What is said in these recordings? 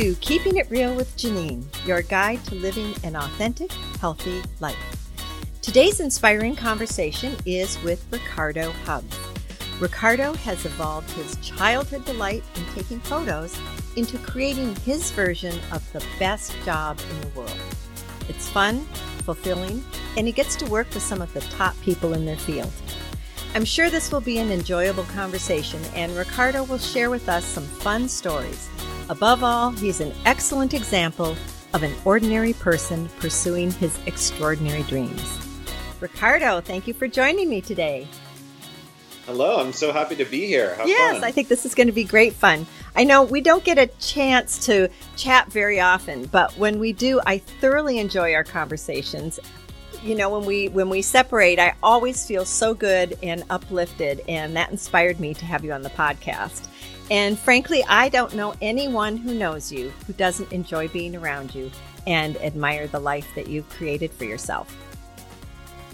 To Keeping It Real with Janine, your guide to living an authentic, healthy life. Today's inspiring conversation is with Ricardo Hubbs. Ricardo has evolved his childhood delight in taking photos into creating his version of the best job in the world. It's fun, fulfilling, and he gets to work with some of the top people in their field. I'm sure this will be an enjoyable conversation, and Ricardo will share with us some fun stories Above all, he's an excellent example of an ordinary person pursuing his extraordinary dreams. Ricardo, thank you for joining me today. Hello, I'm so happy to be here. Have yes, fun. I think this is going to be great fun. I know we don't get a chance to chat very often, but when we do, I thoroughly enjoy our conversations. You know, when we when we separate, I always feel so good and uplifted, and that inspired me to have you on the podcast. And frankly, I don't know anyone who knows you who doesn't enjoy being around you and admire the life that you've created for yourself.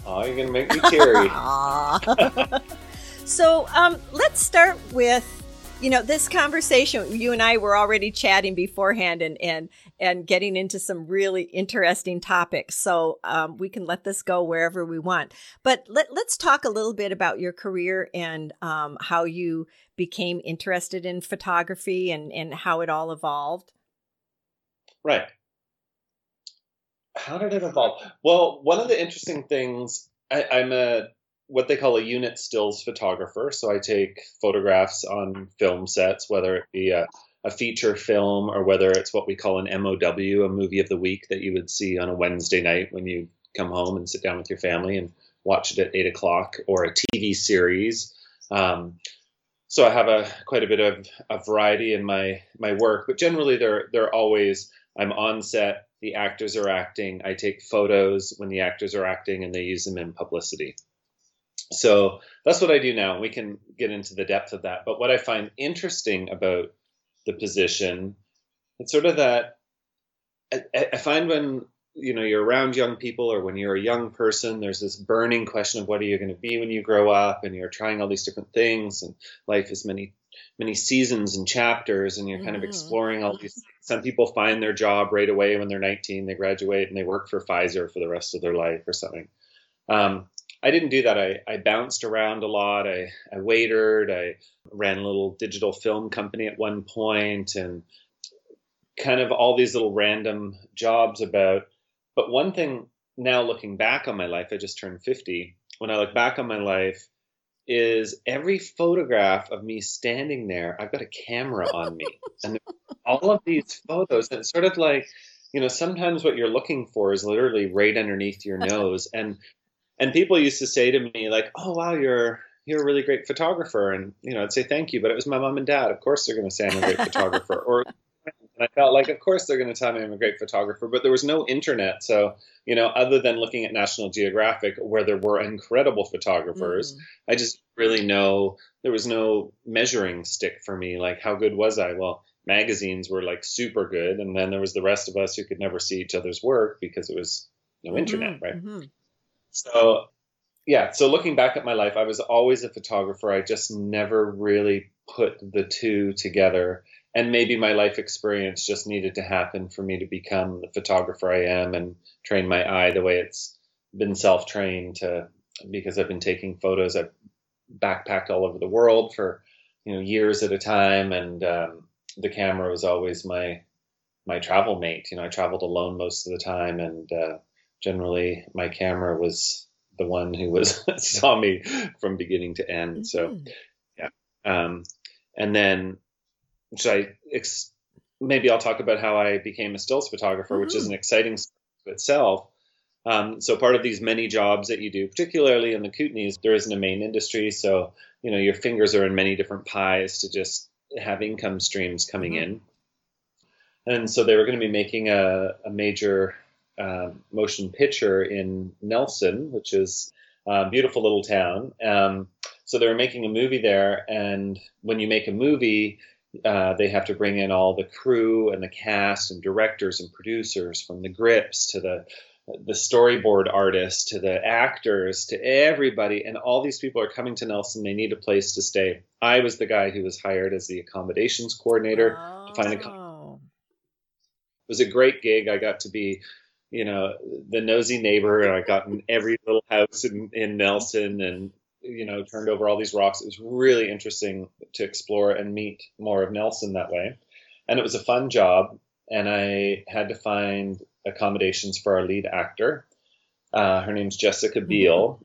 Oh, you're going to make me teary. so um, let's start with you know this conversation you and i were already chatting beforehand and and and getting into some really interesting topics. So um, we can let this go wherever we want. But let, let's talk a little bit about your career and um, how you became interested in photography and and how it all evolved. Right. How did it evolve? Well one of the interesting things I, i'm a what they call a unit stills photographer. So I take photographs on film sets, whether it be a, a, feature film or whether it's what we call an MOW, a movie of the week that you would see on a Wednesday night when you come home and sit down with your family and watch it at eight o'clock, or a TV series. Um, so I have a quite a bit of a variety in my my work, but generally they're they're always I'm on set, the actors are acting, I take photos when the actors are acting, and they use them in publicity. So that's what I do now. We can get into the depth of that. But what I find interesting about the position, it's sort of that I, I find when you know you're around young people or when you're a young person there's this burning question of what are you going to be when you grow up and you're trying all these different things and life is many many seasons and chapters and you're kind mm-hmm. of exploring all these things. some people find their job right away when they're 19 they graduate and they work for pfizer for the rest of their life or something um, I didn't do that. I, I bounced around a lot. I, I waitered. I ran a little digital film company at one point and kind of all these little random jobs about. But one thing now looking back on my life, I just turned 50. When I look back on my life, is every photograph of me standing there, I've got a camera on me. and all of these photos, and it's sort of like, you know, sometimes what you're looking for is literally right underneath your nose. And and people used to say to me like, "Oh wow, you're you're a really great photographer," and you know, I'd say thank you, but it was my mom and dad. Of course, they're going to say I'm a great photographer, or and I felt like, of course, they're going to tell me I'm a great photographer, but there was no internet, so you know, other than looking at National Geographic, where there were incredible photographers, mm. I just really know there was no measuring stick for me. Like, how good was I? Well, magazines were like super good, and then there was the rest of us who could never see each other's work because it was no mm-hmm, internet, right? Mm-hmm. So, yeah, so looking back at my life, I was always a photographer. I just never really put the two together. And maybe my life experience just needed to happen for me to become the photographer I am and train my eye the way it's been self trained to because I've been taking photos. I've backpacked all over the world for you know years at a time, and um, the camera was always my my travel mate. You know, I traveled alone most of the time, and uh, generally my camera was the one who was saw me from beginning to end. Mm-hmm. So yeah. Um, and then should I ex- maybe I'll talk about how I became a stills photographer, mm-hmm. which is an mm-hmm. exciting story itself. Um, so part of these many jobs that you do, particularly in the Kootenays, there isn't a main industry. So, you know, your fingers are in many different pies to just have income streams coming mm-hmm. in. And so they were going to be making a, a major uh, motion picture in Nelson, which is a beautiful little town. Um, so they were making a movie there, and when you make a movie, uh, they have to bring in all the crew and the cast and directors and producers from the grips to the the storyboard artists to the actors to everybody and all these people are coming to Nelson they need a place to stay I was the guy who was hired as the accommodations coordinator oh. to find a it was a great gig. I got to be, you know, the nosy neighbor, and I got in every little house in, in Nelson, and you know, turned over all these rocks. It was really interesting to explore and meet more of Nelson that way, and it was a fun job. And I had to find accommodations for our lead actor. Uh, her name's Jessica mm-hmm. Biel.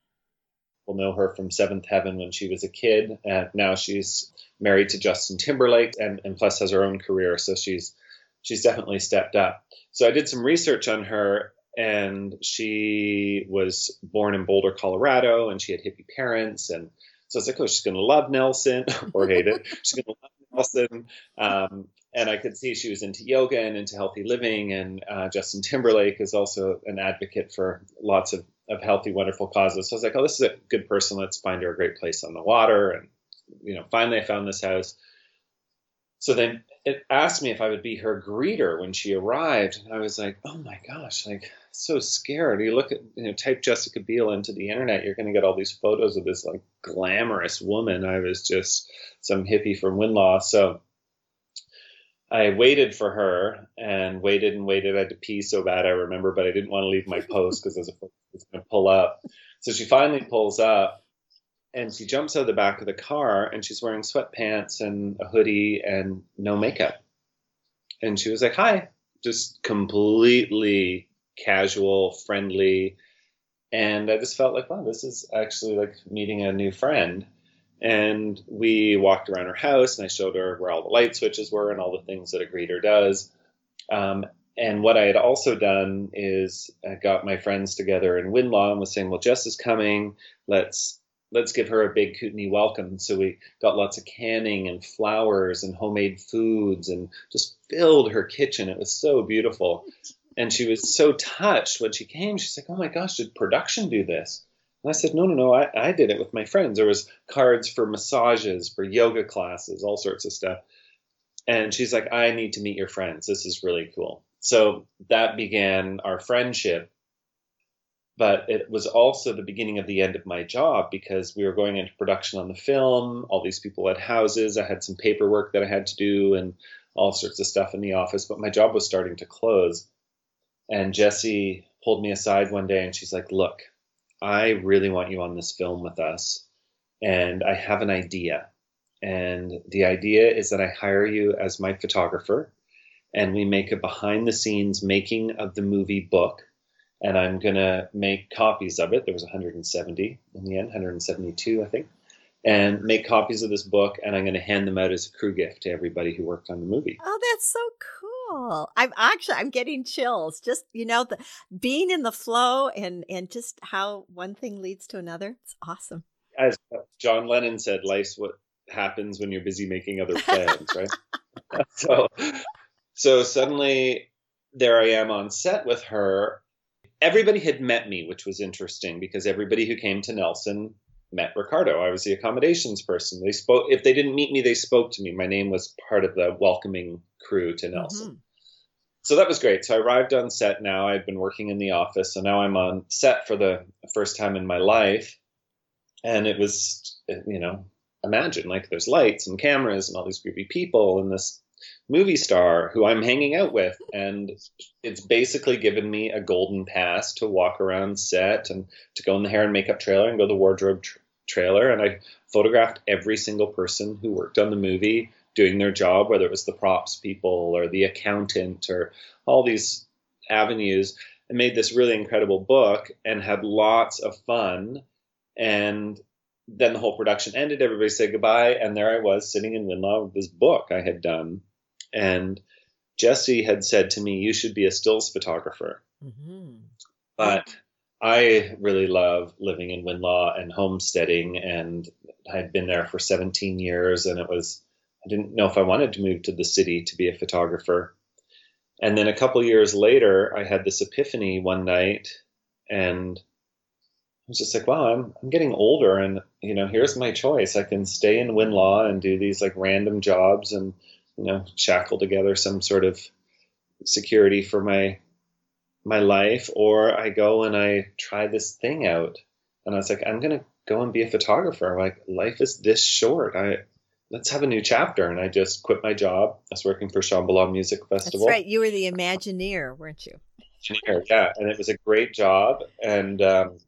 We'll know her from Seventh Heaven when she was a kid, and now she's married to Justin Timberlake, and, and plus has her own career. So she's she's definitely stepped up. So I did some research on her, and she was born in Boulder, Colorado, and she had hippie parents, and so I was like, oh, she's going to love Nelson or hate it. she's going to love Nelson. Um, and I could see she was into yoga and into healthy living. And uh, Justin Timberlake is also an advocate for lots of, of healthy, wonderful causes. So I was like, oh, this is a good person. Let's find her a great place on the water. And, you know, finally I found this house. So then it asked me if I would be her greeter when she arrived. And I was like, oh my gosh, like so scared. You look at, you know, type Jessica Biel into the internet, you're going to get all these photos of this like glamorous woman. I was just some hippie from Winlaw. So I waited for her and waited and waited. I had to pee so bad, I remember, but I didn't want to leave my post because it was going to pull up. So she finally pulls up and she jumps out of the back of the car and she's wearing sweatpants and a hoodie and no makeup. And she was like, Hi, just completely casual, friendly. And I just felt like, wow, this is actually like meeting a new friend. And we walked around her house and I showed her where all the light switches were and all the things that a greeter does. Um, and what I had also done is I got my friends together in Winlaw and was saying, well, Jess is coming. Let's let's give her a big Kootenay welcome. So we got lots of canning and flowers and homemade foods and just filled her kitchen. It was so beautiful. And she was so touched when she came. She's like, oh my gosh, did production do this? And I said, no, no, no, I, I did it with my friends. There was cards for massages, for yoga classes, all sorts of stuff. And she's like, I need to meet your friends. This is really cool. So that began our friendship. But it was also the beginning of the end of my job because we were going into production on the film. All these people had houses. I had some paperwork that I had to do and all sorts of stuff in the office. But my job was starting to close. And Jesse pulled me aside one day and she's like, Look, I really want you on this film with us. And I have an idea. And the idea is that I hire you as my photographer and we make a behind the scenes making of the movie book. And I'm going to make copies of it. There was 170 in the end, 172, I think. And make copies of this book, and I'm going to hand them out as a crew gift to everybody who worked on the movie. Oh, that's so cool cool. I'm actually I'm getting chills. Just you know, the being in the flow and and just how one thing leads to another. It's awesome. As John Lennon said, life's what happens when you're busy making other plans, right? so so suddenly there I am on set with her. Everybody had met me, which was interesting because everybody who came to Nelson met Ricardo. I was the accommodations person. They spoke if they didn't meet me, they spoke to me. My name was part of the welcoming crew to Nelson. Mm-hmm. So that was great. So I arrived on set now. I've been working in the office, so now I'm on set for the first time in my life. And it was, you know, imagine like there's lights and cameras and all these groovy people and this movie star who I'm hanging out with. And it's basically given me a golden pass to walk around set and to go in the hair and makeup trailer and go to the wardrobe trailer. And I photographed every single person who worked on the movie doing their job, whether it was the props people or the accountant or all these avenues, and made this really incredible book and had lots of fun. And then the whole production ended. Everybody said goodbye, and there I was sitting in Winlaw with this book I had done. And Jesse had said to me, "You should be a stills photographer." Mm-hmm. But I really love living in Winlaw and homesteading, and I'd been there for 17 years, and it was I didn't know if I wanted to move to the city to be a photographer. And then a couple years later, I had this epiphany one night, and I was just like, wow, I'm, I'm getting older, and you know, here's my choice. I can stay in Winlaw and do these like random jobs, and you know, shackle together some sort of security for my my life, or I go and I try this thing out. And I was like, I'm gonna go and be a photographer. Like life is this short. I let's have a new chapter. And I just quit my job. I was working for Shambhala Music Festival. That's right. You were the Imagineer, weren't you? Imagineer, yeah. And it was a great job. And um,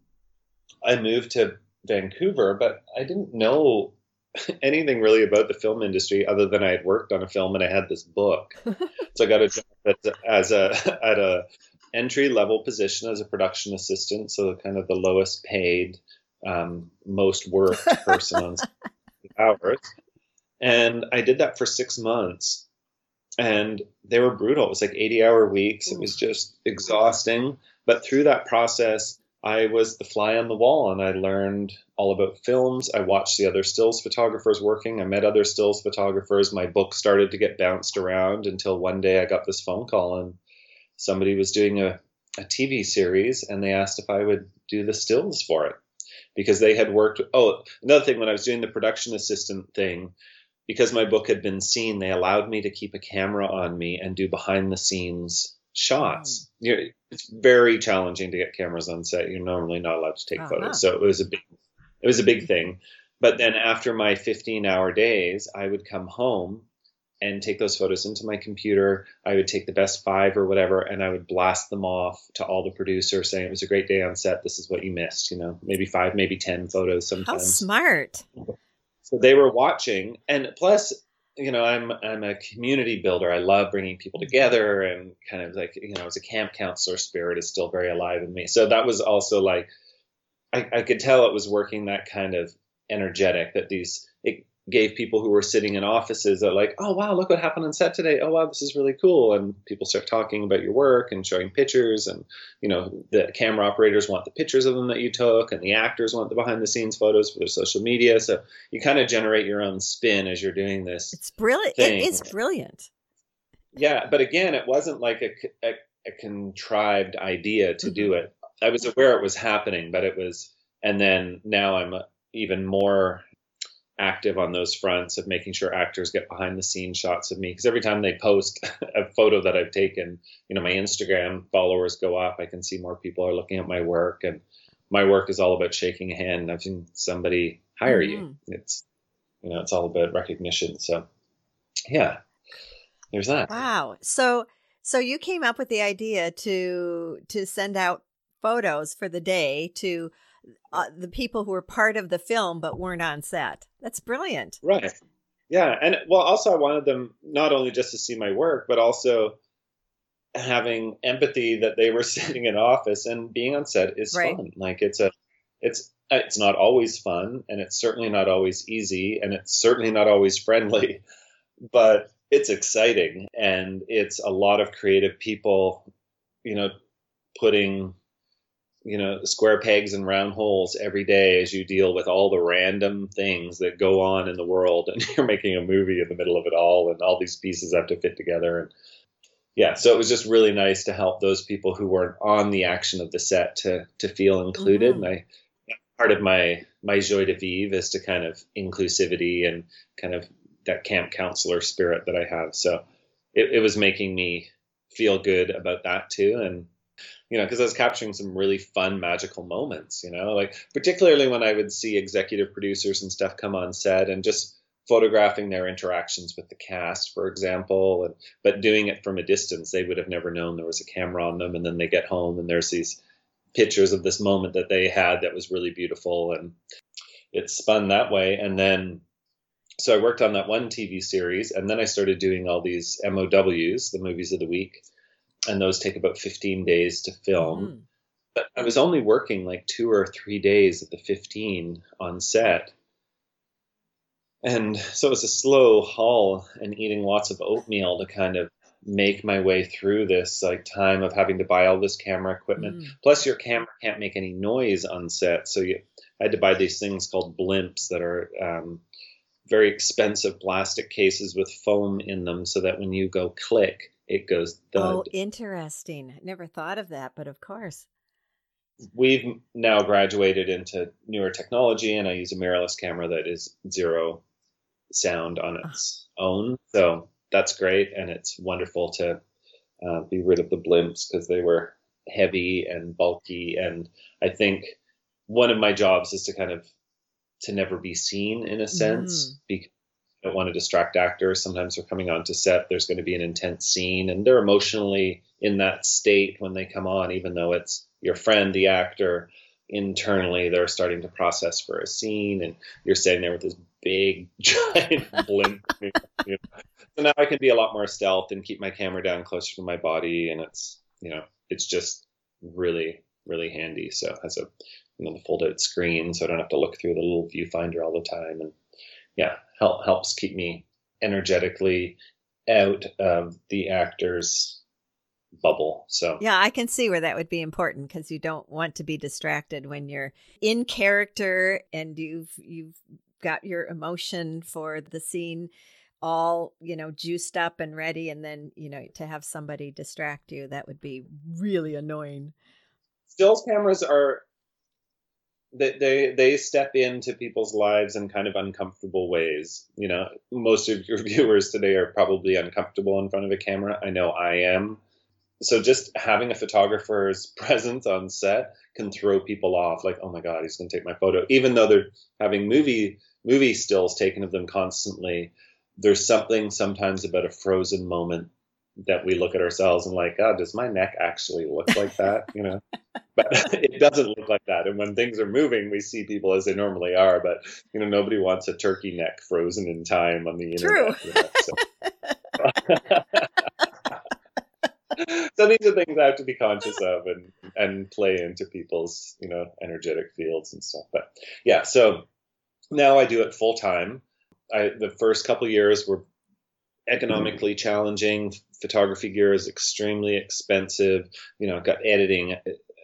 I moved to Vancouver, but I didn't know anything really about the film industry other than I had worked on a film and I had this book. so I got a job as a at a entry level position as a production assistant, so kind of the lowest paid, um, most worked person on hours. And I did that for six months, and they were brutal. It was like 80 hour weeks. It was just exhausting. But through that process, I was the fly on the wall and I learned all about films. I watched the other stills photographers working. I met other stills photographers. My book started to get bounced around until one day I got this phone call and somebody was doing a, a TV series and they asked if I would do the stills for it because they had worked. Oh, another thing, when I was doing the production assistant thing, because my book had been seen, they allowed me to keep a camera on me and do behind the scenes shots. Mm. You're, it's very challenging to get cameras on set. You're normally not allowed to take uh-huh. photos, so it was a big, it was a big thing. But then after my 15 hour days, I would come home and take those photos into my computer. I would take the best five or whatever, and I would blast them off to all the producers saying it was a great day on set. This is what you missed. You know, maybe five, maybe ten photos sometimes. How smart! So they were watching, and plus you know, I'm I'm a community builder. I love bringing people together and kind of like you know, as a camp counselor spirit is still very alive in me. So that was also like I, I could tell it was working that kind of energetic that these it, gave people who were sitting in offices that like, oh wow, look what happened on set today. Oh wow, this is really cool. And people start talking about your work and showing pictures, and you know the camera operators want the pictures of them that you took, and the actors want the behind the scenes photos for their social media. So you kind of generate your own spin as you're doing this. It's brilliant. Thing. It is brilliant. Yeah, but again, it wasn't like a, a, a contrived idea to mm-hmm. do it. I was aware it was happening, but it was, and then now I'm even more active on those fronts of making sure actors get behind the scenes shots of me because every time they post a photo that I've taken, you know, my Instagram followers go up. I can see more people are looking at my work, and my work is all about shaking a hand and having somebody hire mm-hmm. you. It's you know, it's all about recognition. So, yeah, there's that. Wow. So, so you came up with the idea to to send out photos for the day to uh, the people who were part of the film but weren't on set. That's brilliant. Right. Yeah, and well, also I wanted them not only just to see my work, but also having empathy that they were sitting in office and being on set is right. fun. Like it's a, it's it's not always fun, and it's certainly not always easy, and it's certainly not always friendly, but it's exciting, and it's a lot of creative people, you know, putting you know square pegs and round holes every day as you deal with all the random things that go on in the world and you're making a movie in the middle of it all and all these pieces have to fit together and yeah so it was just really nice to help those people who weren't on the action of the set to to feel included mm-hmm. and i part of my my joie de vivre is to kind of inclusivity and kind of that camp counselor spirit that i have so it, it was making me feel good about that too and you know, because I was capturing some really fun, magical moments, you know, like particularly when I would see executive producers and stuff come on set and just photographing their interactions with the cast, for example, and but doing it from a distance, they would have never known there was a camera on them, and then they get home and there's these pictures of this moment that they had that was really beautiful, and it spun that way, and then. So I worked on that one TV series, and then I started doing all these MOWs, the movies of the week, and those take about 15 days to film. Mm. But I was only working like two or three days of the 15 on set. And so it was a slow haul and eating lots of oatmeal to kind of make my way through this like time of having to buy all this camera equipment. Mm. Plus your camera can't make any noise on set. So you I had to buy these things called blimps that are um, very expensive plastic cases with foam in them so that when you go click, it goes thud. Oh, interesting. Never thought of that, but of course. We've now graduated into newer technology, and I use a mirrorless camera that is zero sound on ah. its own. So that's great, and it's wonderful to uh, be rid of the blimps because they were heavy and bulky. And I think one of my jobs is to kind of to never be seen in a sense mm. because don't want to distract actors. Sometimes they're coming onto set, there's going to be an intense scene, and they're emotionally in that state when they come on, even though it's your friend, the actor. Internally, they're starting to process for a scene, and you're sitting there with this big, giant blimp. You know. So now I can be a lot more stealth and keep my camera down closer to my body, and it's you know it's just really really handy. So it has a you know the fold out screen, so I don't have to look through the little viewfinder all the time, and yeah, help helps keep me energetically out of the actor's bubble. So yeah, I can see where that would be important because you don't want to be distracted when you're in character and you've you've got your emotion for the scene all you know juiced up and ready and then you know to have somebody distract you that would be really annoying stills cameras are they, they they step into people's lives in kind of uncomfortable ways. You know, most of your viewers today are probably uncomfortable in front of a camera. I know I am. So just having a photographer's presence on set can throw people off. Like, oh my god, he's going to take my photo, even though they're having movie movie stills taken of them constantly. There's something sometimes about a frozen moment that we look at ourselves and like, God, does my neck actually look like that? You know, but it doesn't look like that. And when things are moving, we see people as they normally are. But you know, nobody wants a turkey neck frozen in time on the internet. True. You know, so. so these are things I have to be conscious of and and play into people's you know energetic fields and stuff. But yeah, so now I do it full time. I the first couple years were economically challenging. Photography gear is extremely expensive. You know, I've got editing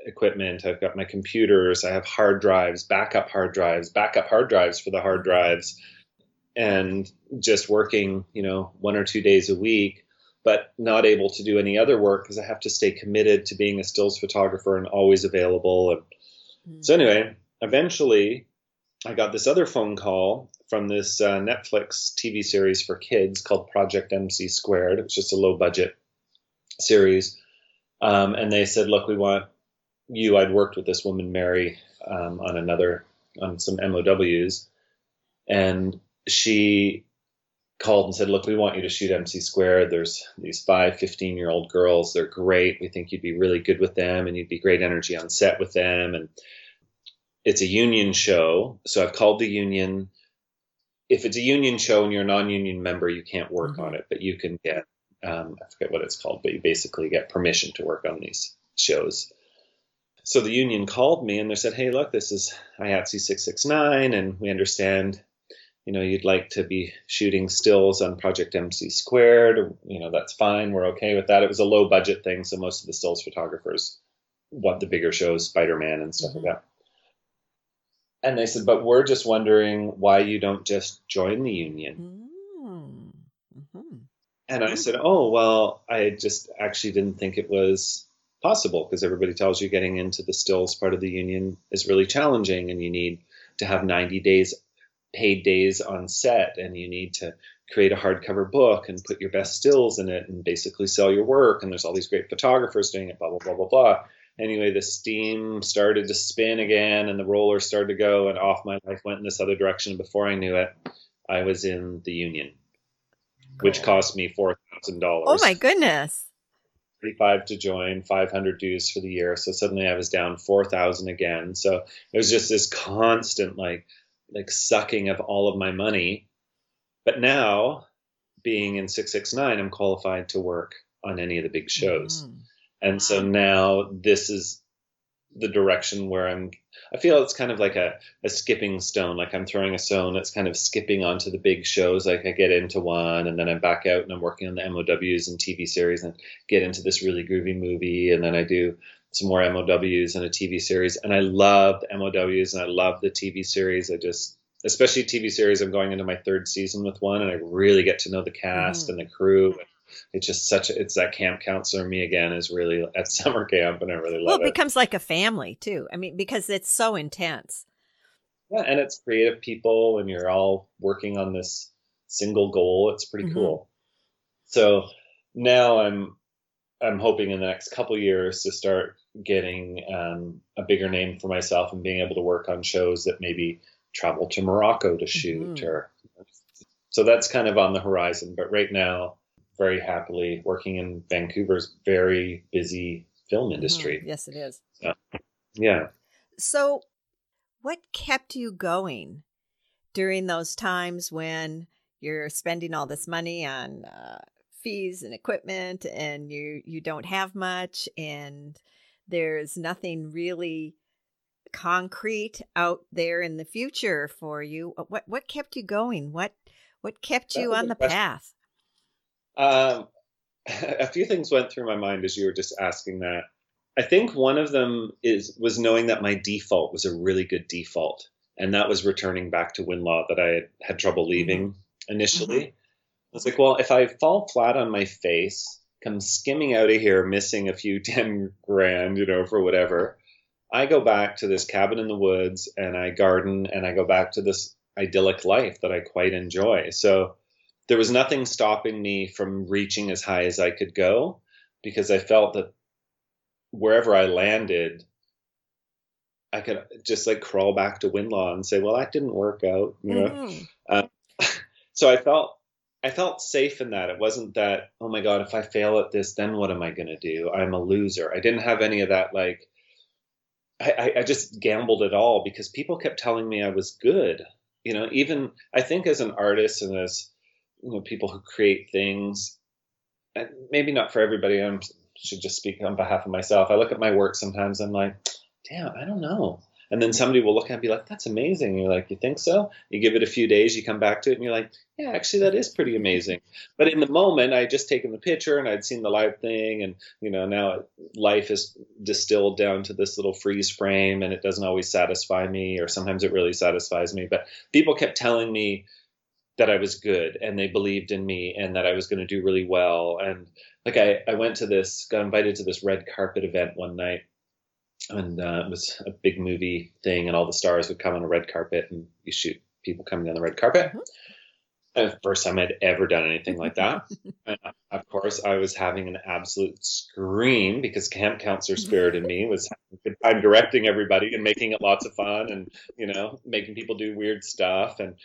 equipment. I've got my computers. I have hard drives, backup hard drives, backup hard drives for the hard drives, and just working, you know, one or two days a week, but not able to do any other work because I have to stay committed to being a stills photographer and always available. And mm. so anyway, eventually I got this other phone call from this uh, Netflix TV series for kids called Project MC Squared. It's just a low budget series. Um, and they said, look, we want you. I'd worked with this woman, Mary, um, on another, on some MOWs. And she called and said, look, we want you to shoot MC Squared. There's these five 15 year old girls. They're great. We think you'd be really good with them and you'd be great energy on set with them. And it's a union show. So I've called the union. If it's a union show and you're a non-union member, you can't work mm-hmm. on it, but you can get um, I forget what it's called, but you basically get permission to work on these shows. So the union called me and they said, "Hey, look, this is IATSE 669, and we understand, you know, you'd like to be shooting stills on Project MC Squared. You know, that's fine. We're okay with that. It was a low budget thing, so most of the stills photographers want the bigger shows, Spider Man and stuff mm-hmm. like that." And they said, but we're just wondering why you don't just join the union. Mm-hmm. And I said, oh, well, I just actually didn't think it was possible because everybody tells you getting into the stills part of the union is really challenging and you need to have 90 days paid days on set and you need to create a hardcover book and put your best stills in it and basically sell your work and there's all these great photographers doing it blah blah blah blah blah anyway, the steam started to spin again and the roller started to go and off my life went in this other direction. Before I knew it, I was in the union, which cost me $4,000. Oh my goodness. 35 to join, 500 dues for the year. So suddenly I was down 4,000 again. So it was just this constant like, like sucking of all of my money. But now being in 669, I'm qualified to work on any of the big shows. Mm. And so now this is the direction where I'm, I feel it's kind of like a, a skipping stone. Like I'm throwing a stone that's kind of skipping onto the big shows. Like I get into one and then I'm back out and I'm working on the MOWs and TV series and get into this really groovy movie. And then I do some more MOWs and a TV series. And I love the MOWs and I love the TV series. I just, especially TV series, I'm going into my third season with one and I really get to know the cast mm-hmm. and the crew. It's just such a, it's that camp counselor me again is really at summer camp and I really love well, it. Well, it becomes like a family too. I mean, because it's so intense. Yeah, and it's creative people and you're all working on this single goal. It's pretty mm-hmm. cool. So now I'm I'm hoping in the next couple years to start getting um, a bigger name for myself and being able to work on shows that maybe travel to Morocco to shoot mm-hmm. or so that's kind of on the horizon. But right now, very happily working in Vancouver's very busy film mm-hmm. industry. Mm-hmm. Yes, it is. So, yeah. So, what kept you going during those times when you're spending all this money on uh, fees and equipment and you you don't have much and there's nothing really concrete out there in the future for you what what kept you going what what kept you on the question. path um, a few things went through my mind as you were just asking that i think one of them is was knowing that my default was a really good default and that was returning back to Winlaw that i had, had trouble leaving mm-hmm. initially mm-hmm. I was like, well, if I fall flat on my face, come skimming out of here, missing a few 10 grand, you know, for whatever, I go back to this cabin in the woods and I garden and I go back to this idyllic life that I quite enjoy. So there was nothing stopping me from reaching as high as I could go because I felt that wherever I landed, I could just like crawl back to Winlaw and say, well, that didn't work out, you know? Mm-hmm. Uh, so I felt I felt safe in that. It wasn't that, oh my God, if I fail at this, then what am I going to do? I'm a loser. I didn't have any of that. Like, I, I just gambled it all because people kept telling me I was good. You know, even I think as an artist and as, you know, people who create things, and maybe not for everybody, I should just speak on behalf of myself. I look at my work sometimes, I'm like, damn, I don't know. And then somebody will look at it and be like, that's amazing. And you're like, you think so? You give it a few days, you come back to it, and you're like, yeah, actually, that is pretty amazing. But in the moment, I just taken the picture and I'd seen the live thing, and you know, now life is distilled down to this little freeze frame, and it doesn't always satisfy me, or sometimes it really satisfies me. But people kept telling me that I was good, and they believed in me, and that I was going to do really well. And like I, I went to this, got invited to this red carpet event one night and uh, it was a big movie thing, and all the stars would come on a red carpet, and you shoot people coming down the red carpet. And first time I'd ever done anything like that. and uh, of course, I was having an absolute scream because camp counselor spirit in me was I'm directing everybody and making it lots of fun, and you know, making people do weird stuff. And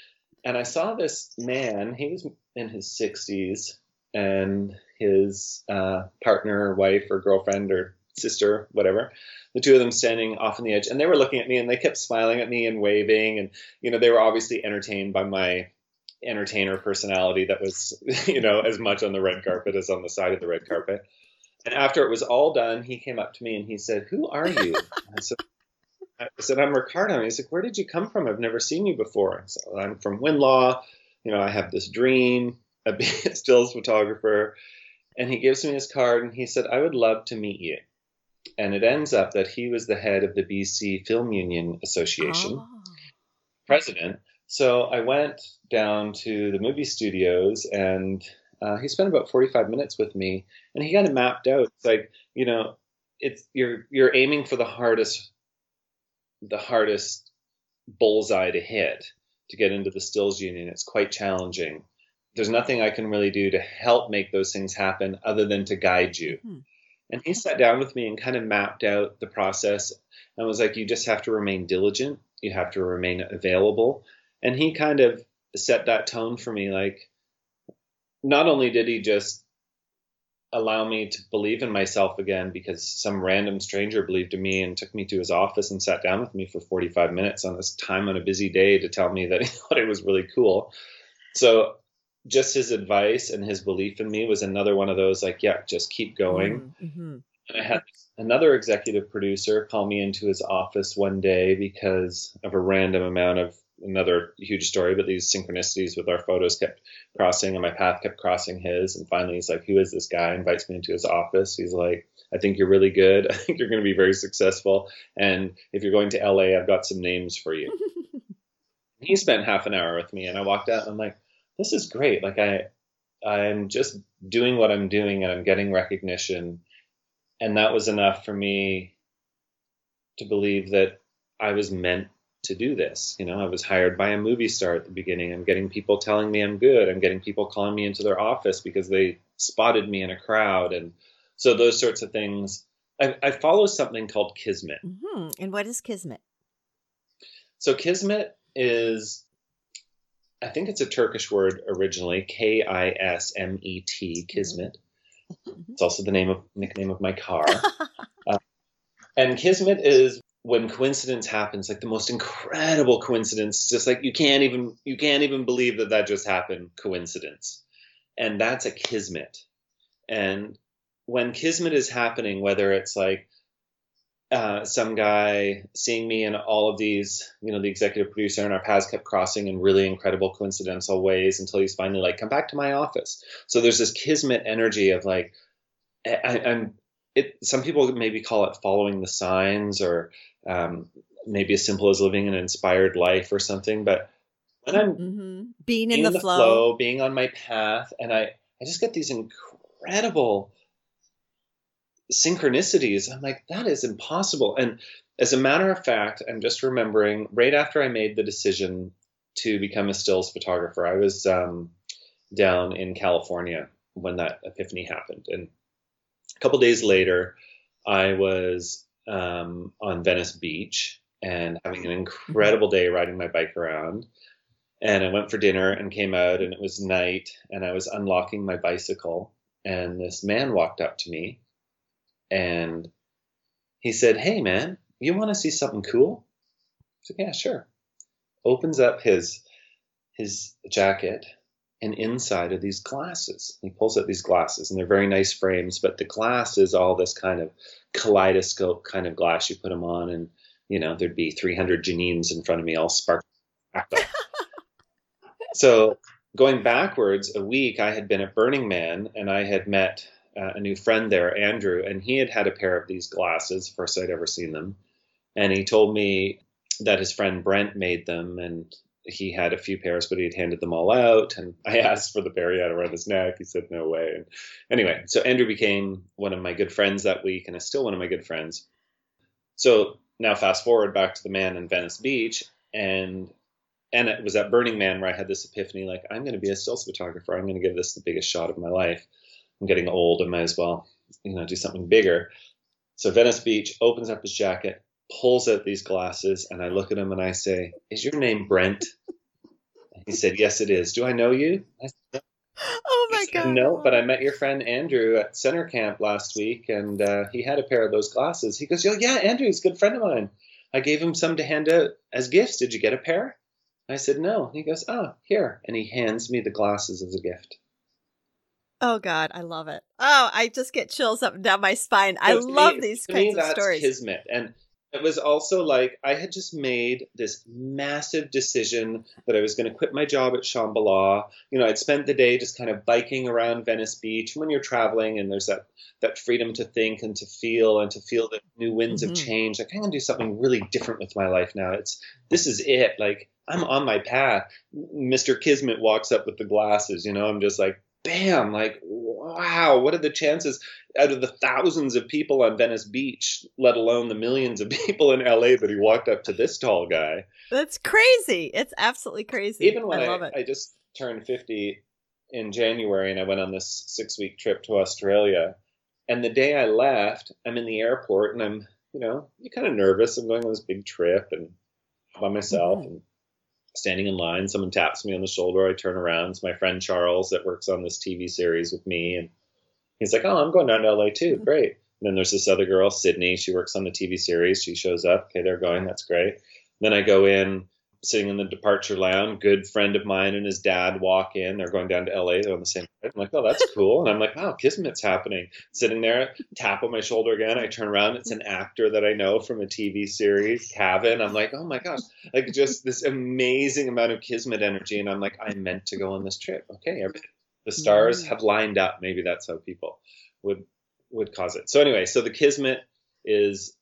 and I saw this man. He was in his 60s, and his uh, partner, or wife, or girlfriend, or sister, whatever, the two of them standing off on the edge, and they were looking at me and they kept smiling at me and waving, and you know they were obviously entertained by my entertainer personality that was you know as much on the red carpet as on the side of the red carpet. And after it was all done, he came up to me and he said, "Who are you?" I said, I said, I'm Ricardo. And he's like, Where did you come from? I've never seen you before. So I'm from Winlaw. You know, I have this dream of being a stills photographer. And he gives me his card and he said, I would love to meet you and it ends up that he was the head of the BC Film Union Association, oh. president. So I went down to the movie studios and uh, he spent about 45 minutes with me and he kind of mapped out. It's like, you know, it's you're you're aiming for the hardest the hardest bullseye to hit to get into the stills union. It's quite challenging. There's nothing I can really do to help make those things happen other than to guide you. Hmm. And he sat down with me and kind of mapped out the process and was like, you just have to remain diligent, you have to remain available. And he kind of set that tone for me. Like, not only did he just allow me to believe in myself again because some random stranger believed in me and took me to his office and sat down with me for 45 minutes on this time on a busy day to tell me that he thought it was really cool. So just his advice and his belief in me was another one of those like, yeah, just keep going. Mm-hmm. mm-hmm. And I had another executive producer call me into his office one day because of a random amount of another huge story, but these synchronicities with our photos kept crossing and my path kept crossing his. And finally, he's like, Who is this guy? Invites me into his office. He's like, I think you're really good. I think you're going to be very successful. And if you're going to LA, I've got some names for you. he spent half an hour with me, and I walked out. And I'm like, this is great. Like I, I'm just doing what I'm doing and I'm getting recognition. And that was enough for me to believe that I was meant to do this. You know, I was hired by a movie star at the beginning. I'm getting people telling me I'm good. I'm getting people calling me into their office because they spotted me in a crowd. And so those sorts of things. I, I follow something called Kismet. Mm-hmm. And what is Kismet? So Kismet is I think it's a Turkish word originally, K I S M E T, Kismet. Mm-hmm. It's also the name of nickname of my car. uh, and Kismet is when coincidence happens, like the most incredible coincidence, just like you can't even you can't even believe that that just happened. Coincidence, and that's a kismet. And when kismet is happening, whether it's like uh, some guy seeing me in all of these, you know, the executive producer and our paths kept crossing in really incredible coincidental ways until he's finally like, come back to my office. So there's this kismet energy of like, I, am it. Some people maybe call it following the signs, or um, maybe as simple as living an inspired life or something. But when I'm mm-hmm. being, in, the, the flow. flow, being on my path, and I, I just get these incredible synchronicities. I'm like, that is impossible. And as a matter of fact, I'm just remembering right after I made the decision to become a stills photographer, I was um, down in California when that epiphany happened. And a couple days later, I was um, on Venice Beach and having an incredible day riding my bike around. And I went for dinner and came out, and it was night, and I was unlocking my bicycle. And this man walked up to me and he said, Hey, man, you want to see something cool? I said, Yeah, sure. Opens up his his jacket and inside are these glasses. He pulls out these glasses, and they're very nice frames, but the glass is all this kind of kaleidoscope kind of glass. You put them on, and you know there'd be 300 Janines in front of me, all sparkling. so going backwards a week, I had been at Burning Man, and I had met uh, a new friend there, Andrew, and he had had a pair of these glasses, first I'd ever seen them. And he told me that his friend Brent made them and he had a few pairs, but he had handed them all out. And I asked for the had around his neck. He said, no way. And anyway, so Andrew became one of my good friends that week and is still one of my good friends. So now fast forward back to the man in Venice Beach and and it was at Burning Man where I had this epiphany like, I'm going to be a stills photographer. I'm going to give this the biggest shot of my life. I'm getting old. I might as well, you know, do something bigger. So Venice Beach opens up his jacket, pulls out these glasses, and I look at him and I say, "Is your name Brent?" he said, "Yes, it is. Do I know you?" I said, oh my god! No, but I met your friend Andrew at Center Camp last week, and uh, he had a pair of those glasses. He goes, "Yo, yeah, Andrew's a good friend of mine. I gave him some to hand out as gifts. Did you get a pair?" I said, "No." He goes, "Oh, here," and he hands me the glasses as a gift. Oh God, I love it. Oh, I just get chills up and down my spine. I love me, these kinds me, of stories. Kismet, and it was also like I had just made this massive decision that I was going to quit my job at Shambhala. You know, I'd spent the day just kind of biking around Venice Beach. When you're traveling and there's that that freedom to think and to feel and to feel the new winds mm-hmm. of change, like I'm going to do something really different with my life now. It's this is it. Like I'm on my path. Mr. Kismet walks up with the glasses. You know, I'm just like bam, like, wow, what are the chances out of the thousands of people on Venice Beach, let alone the millions of people in LA that he walked up to this tall guy? That's crazy. It's absolutely crazy. Even when I, I, I just turned 50 in January and I went on this six week trip to Australia. And the day I left, I'm in the airport and I'm, you know, you're kind of nervous. I'm going on this big trip and by myself. Mm-hmm. And standing in line. Someone taps me on the shoulder. I turn around. It's my friend Charles that works on this TV series with me. And he's like, Oh, I'm going down to LA too. Mm-hmm. Great. And then there's this other girl, Sydney. She works on the TV series. She shows up. Okay, they're going. That's great. And Then I go in sitting in the departure lounge. Good friend of mine and his dad walk in. They're going down to LA. They're on the same flight. I'm like, oh, that's cool. And I'm like, wow, Kismet's happening. Sitting there, tap on my shoulder again. I turn around. It's an actor that I know from a TV series, Kevin. I'm like, oh my gosh, like just this amazing amount of Kismet energy. And I'm like, I meant to go on this trip. Okay, the stars mm-hmm. have lined up. Maybe that's how people would would cause it. So anyway, so the Kismet is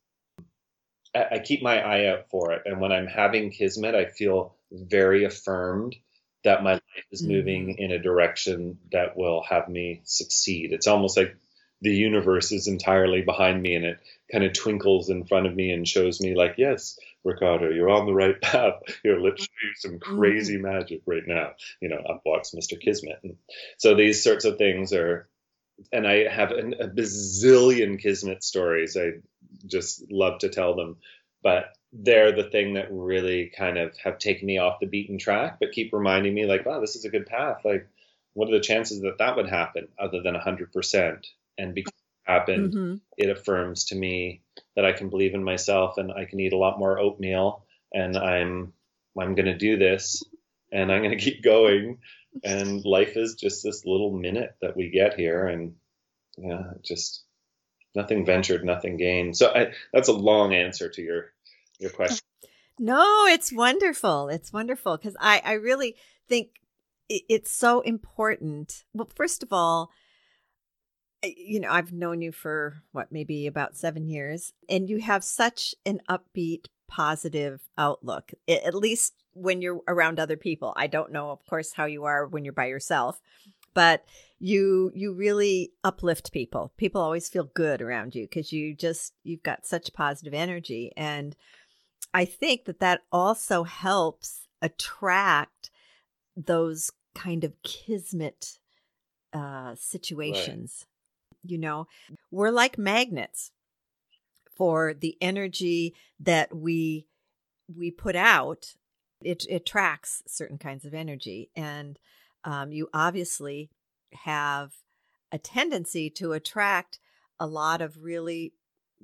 I keep my eye out for it. And when I'm having Kismet, I feel very affirmed that my life is moving mm-hmm. in a direction that will have me succeed. It's almost like the universe is entirely behind me and it kind of twinkles in front of me and shows me like, yes, Ricardo, you're on the right path. You're literally some crazy mm-hmm. magic right now. You know, up walks Mr. Kismet. And so these sorts of things are, and I have an, a bazillion Kismet stories. I just love to tell them. but they're the thing that really kind of have taken me off the beaten track, but keep reminding me like, wow, this is a good path. Like, what are the chances that that would happen other than 100%? And because it happened, mm-hmm. it affirms to me that I can believe in myself and I can eat a lot more oatmeal and I'm I'm going to do this and I'm going to keep going and life is just this little minute that we get here and yeah, just nothing ventured, nothing gained. So I, that's a long answer to your your question. No, it's wonderful. It's wonderful because I I really think it's so important. Well, first of all, you know, I've known you for what, maybe about seven years, and you have such an upbeat, positive outlook, at least when you're around other people. I don't know, of course, how you are when you're by yourself, but you you really uplift people. People always feel good around you because you just you've got such positive energy, and I think that that also helps attract those kind of kismet uh, situations. Right. You know, we're like magnets for the energy that we we put out. It, it attracts certain kinds of energy, and um, you obviously have a tendency to attract a lot of really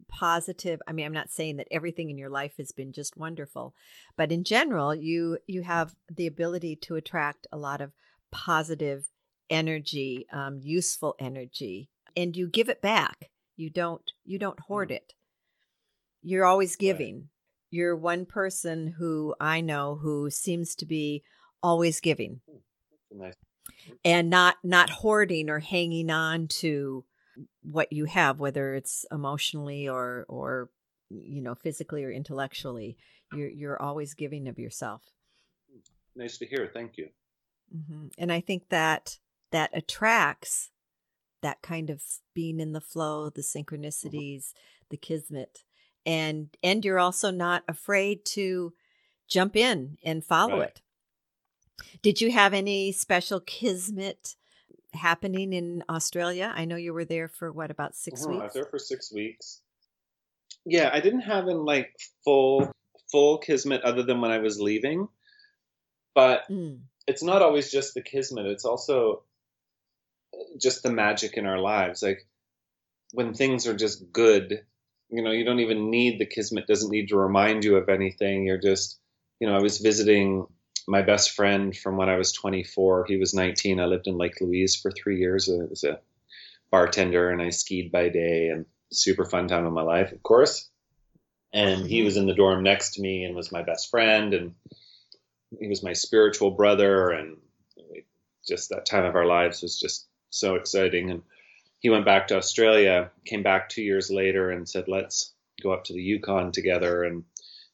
positive i mean i'm not saying that everything in your life has been just wonderful but in general you you have the ability to attract a lot of positive energy um, useful energy and you give it back you don't you don't hoard mm. it you're always giving. You're one person who i know who seems to be always giving nice. and not not hoarding or hanging on to what you have, whether it's emotionally or or you know physically or intellectually. You're you're always giving of yourself. Nice to hear. Thank you. Mm-hmm. And I think that that attracts that kind of being in the flow, the mm-hmm. synchronicities, mm-hmm. the kismet, and and you're also not afraid to jump in and follow right. it. Did you have any special kismet happening in Australia? I know you were there for what about 6 uh-huh, weeks? I was there for six weeks. Yeah, I didn't have in like full full kismet other than when I was leaving, but mm. it's not always just the kismet. It's also just the magic in our lives. Like when things are just good, you know, you don't even need the kismet. Doesn't need to remind you of anything. You're just, you know, I was visiting my best friend from when I was 24. He was 19. I lived in Lake Louise for three years. I was a bartender and I skied by day and super fun time of my life, of course. And he was in the dorm next to me and was my best friend and he was my spiritual brother and just that time of our lives was just so exciting. And he went back to Australia, came back two years later and said, let's go up to the Yukon together. And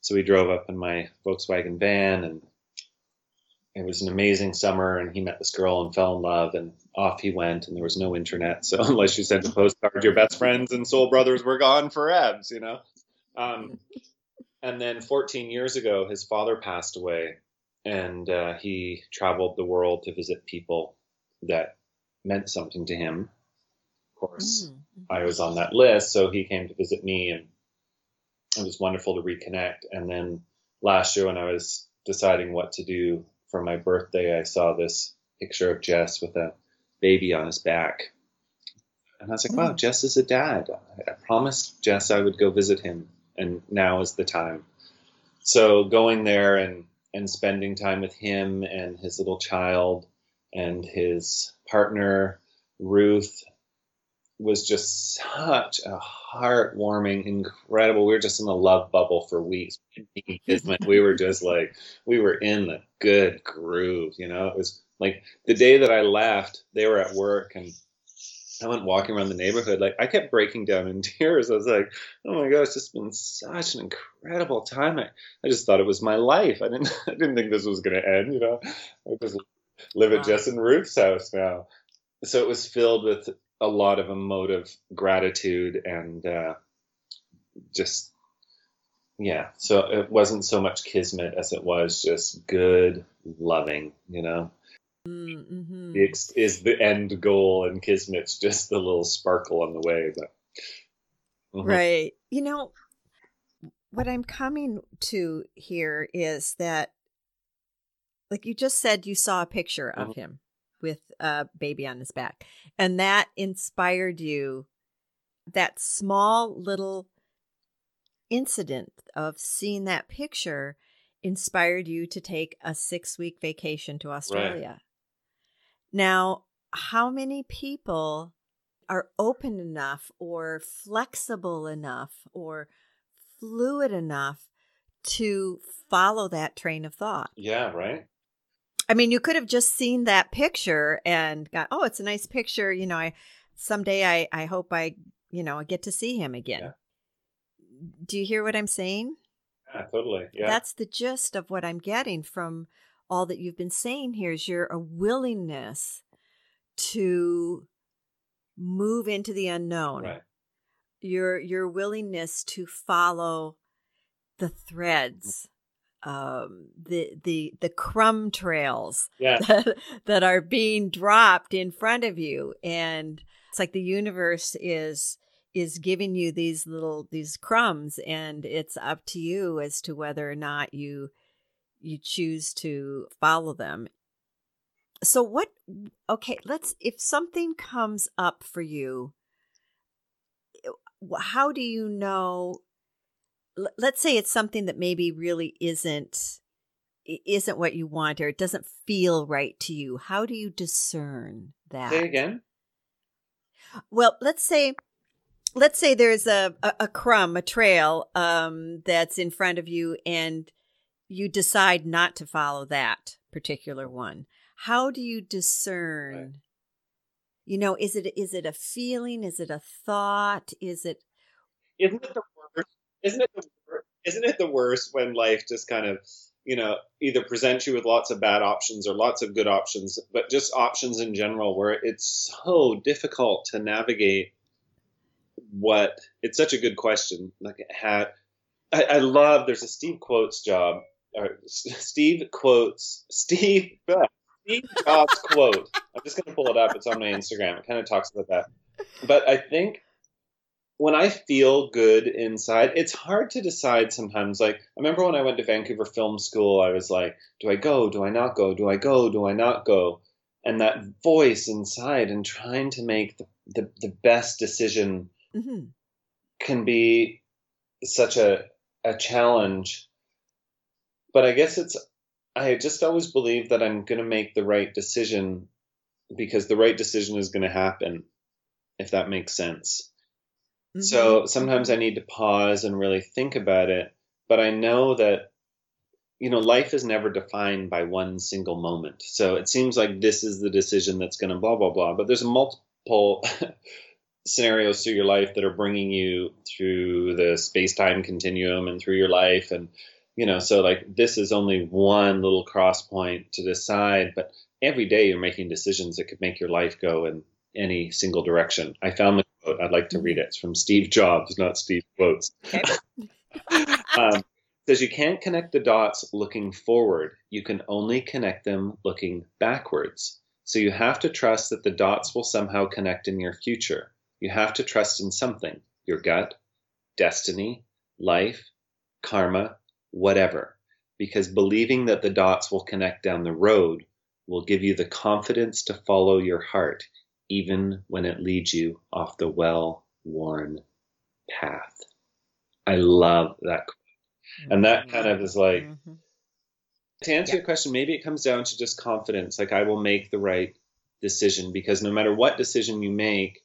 so we drove up in my Volkswagen van and it was an amazing summer and he met this girl and fell in love and off he went and there was no internet. So unless you sent a postcard your best friends and soul brothers were gone for ebs you know? Um, and then 14 years ago his father passed away and uh, he traveled the world to visit people that meant something to him of course mm-hmm. i was on that list so he came to visit me and it was wonderful to reconnect and then last year when i was deciding what to do for my birthday, I saw this picture of Jess with a baby on his back. And I was like, wow, hmm. Jess is a dad. I promised Jess I would go visit him, and now is the time. So going there and, and spending time with him and his little child and his partner, Ruth, was just such a heartwarming, incredible. We were just in a love bubble for weeks. we were just like, we were in the good groove, you know? It was like the day that I left, they were at work and I went walking around the neighborhood. Like I kept breaking down in tears. I was like, oh my gosh, it's been such an incredible time. I, I just thought it was my life. I didn't, I didn't think this was going to end, you know? I just live at Jess and Ruth's house now. So it was filled with a lot of emotive gratitude and uh, just yeah so it wasn't so much kismet as it was just good loving you know mm-hmm. ex- is the end goal and kismet's just the little sparkle on the way but mm-hmm. right you know what I'm coming to here is that, like you just said, you saw a picture of Mhm. him with a baby on his back, and that inspired you. That small little incident of seeing that picture inspired you to take a six week vacation to Australia. Now, how many people are open enough or flexible enough or fluid enough to follow that train of thought? Yeah, right. I mean, you could have just seen that picture and got, oh, it's a nice picture. You know, I someday I I hope I you know I get to see him again. Yeah. Do you hear what I'm saying? Yeah, totally. Yeah. That's the gist of what I'm getting from all that you've been saying here is your a willingness to move into the unknown. right. Your your willingness to follow the threads, um, the the the crumb trails Yeah. that, that are being dropped in front of you and it's like the universe is is giving you these little these crumbs and it's up to you as to whether or not you you choose to follow them so what okay let's if something comes up for you how do you know let's say it's something that maybe really isn't isn't what you want or it doesn't feel right to you how do you discern that Say again. well let's say let's say there's a, a, a crumb a trail um, that's in front of you and you decide not to follow that particular one how do you discern Right. you know is it is it a feeling is it a thought is it Isn't it the? Isn't it the isn't it the worst when life just kind of you know either presents you with lots of bad options or lots of good options, but just options in general where it's so difficult to navigate what it's such a good question. Like had, I, I love. There's a Steve quotes job. Or Steve quotes Steve Steve Jobs quote. I'm just gonna pull it up. It's on my Instagram. It kind of talks about that. But I think when I feel good inside, it's hard to decide sometimes. Like, I remember when I went to Vancouver Film School, I was like, do I go? Do I not go? Do I go? Do I not go? And that voice inside and trying to make the, the, the best decision mhm. can be such a, a challenge. But I guess it's, I just always believe that I'm going to make the right decision because the right decision is going to happen, if that makes sense. Mhm. So sometimes I need to pause and really think about it. But I know that, you know, life is never defined by one single moment. So it seems like this is the decision that's going to blah, blah, blah. But there's multiple scenarios through your life that are bringing you through the space time continuum and through your life. And, you know, so like this is only one little cross point to decide. But every day you're making decisions that could make your life go in any single direction. I found the quote. I'd like to read it. It's from Steve Jobs, not Steve Quotes. Okay. um, says you can't connect the dots looking forward. You can only connect them looking backwards. So you have to trust that the dots will somehow connect in your future. You have to trust in something your gut, destiny, life, karma, whatever. Because believing that the dots will connect down the road will give you the confidence to follow your heart, even when it leads you off the well worn path. I love that. And that kind of is like, Mhm. to answer Yeah. your question, maybe it comes down to just confidence. Like I will make the right decision because no matter what decision you make,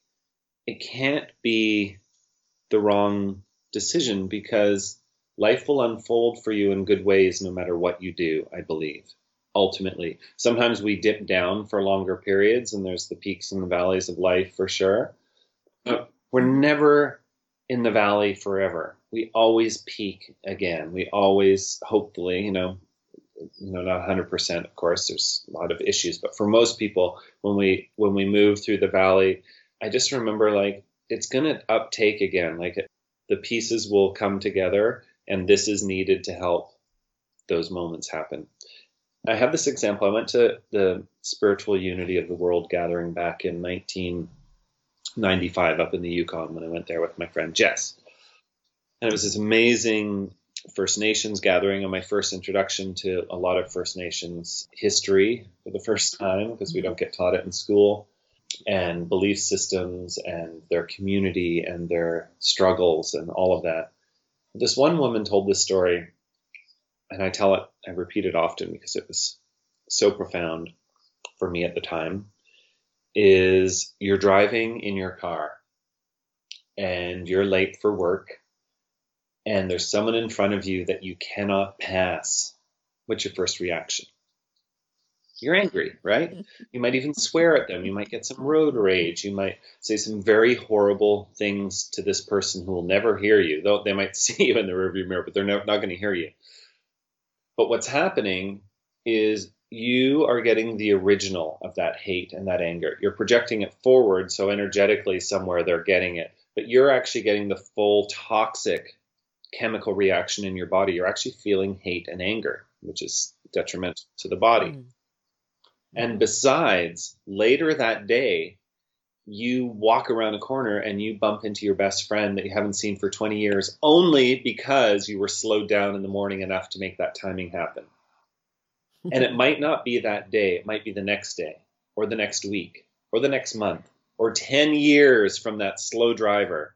it can't be the wrong decision because life will unfold for you in good ways no matter what you do, I believe. Ultimately, sometimes we dip down for longer periods and there's the peaks and the valleys of life for sure. But we're never in the valley forever. We always peak again. We always, hopefully, you know, you know, not 100%, of course, there's a lot of issues, but for most people, when we when we move through the valley, I just remember like it's going to uptake again. Like the pieces will come together, and this is needed to help those moments happen. I have this example. I went to the Spiritual Unity of the World gathering back in 1995 up in the Yukon when I went there with my friend Jess. And it was this amazing First Nations gathering and my first introduction to a lot of First Nations history for the first time because we don't get taught it in school and belief systems and their community and their struggles and all of that. This one woman told this story, and I tell it, I repeat it often because it was so profound for me at the time. Is you're driving in your car and you're late for work and there's someone in front of you that you cannot pass, what's your first reaction? You're angry, right? You might even swear at them. You might get some road rage. You might say some very horrible things to this person who will never hear you. Though they might see you in the rearview mirror, but they're not, not going to hear you. But what's happening is you are getting the original of that hate and that anger. You're projecting it forward, so energetically somewhere they're getting it, but you're actually getting the full toxic chemical reaction in your body. You're actually feeling hate and anger, which is detrimental to the body. Mm. And besides, later that day, you walk around a corner and you bump into your best friend that you haven't seen for 20 years only because you were slowed down in the morning enough to make that timing happen. and it might not be that day, it might be the next day, or the next week, or the next month, or 10 years from that slow driver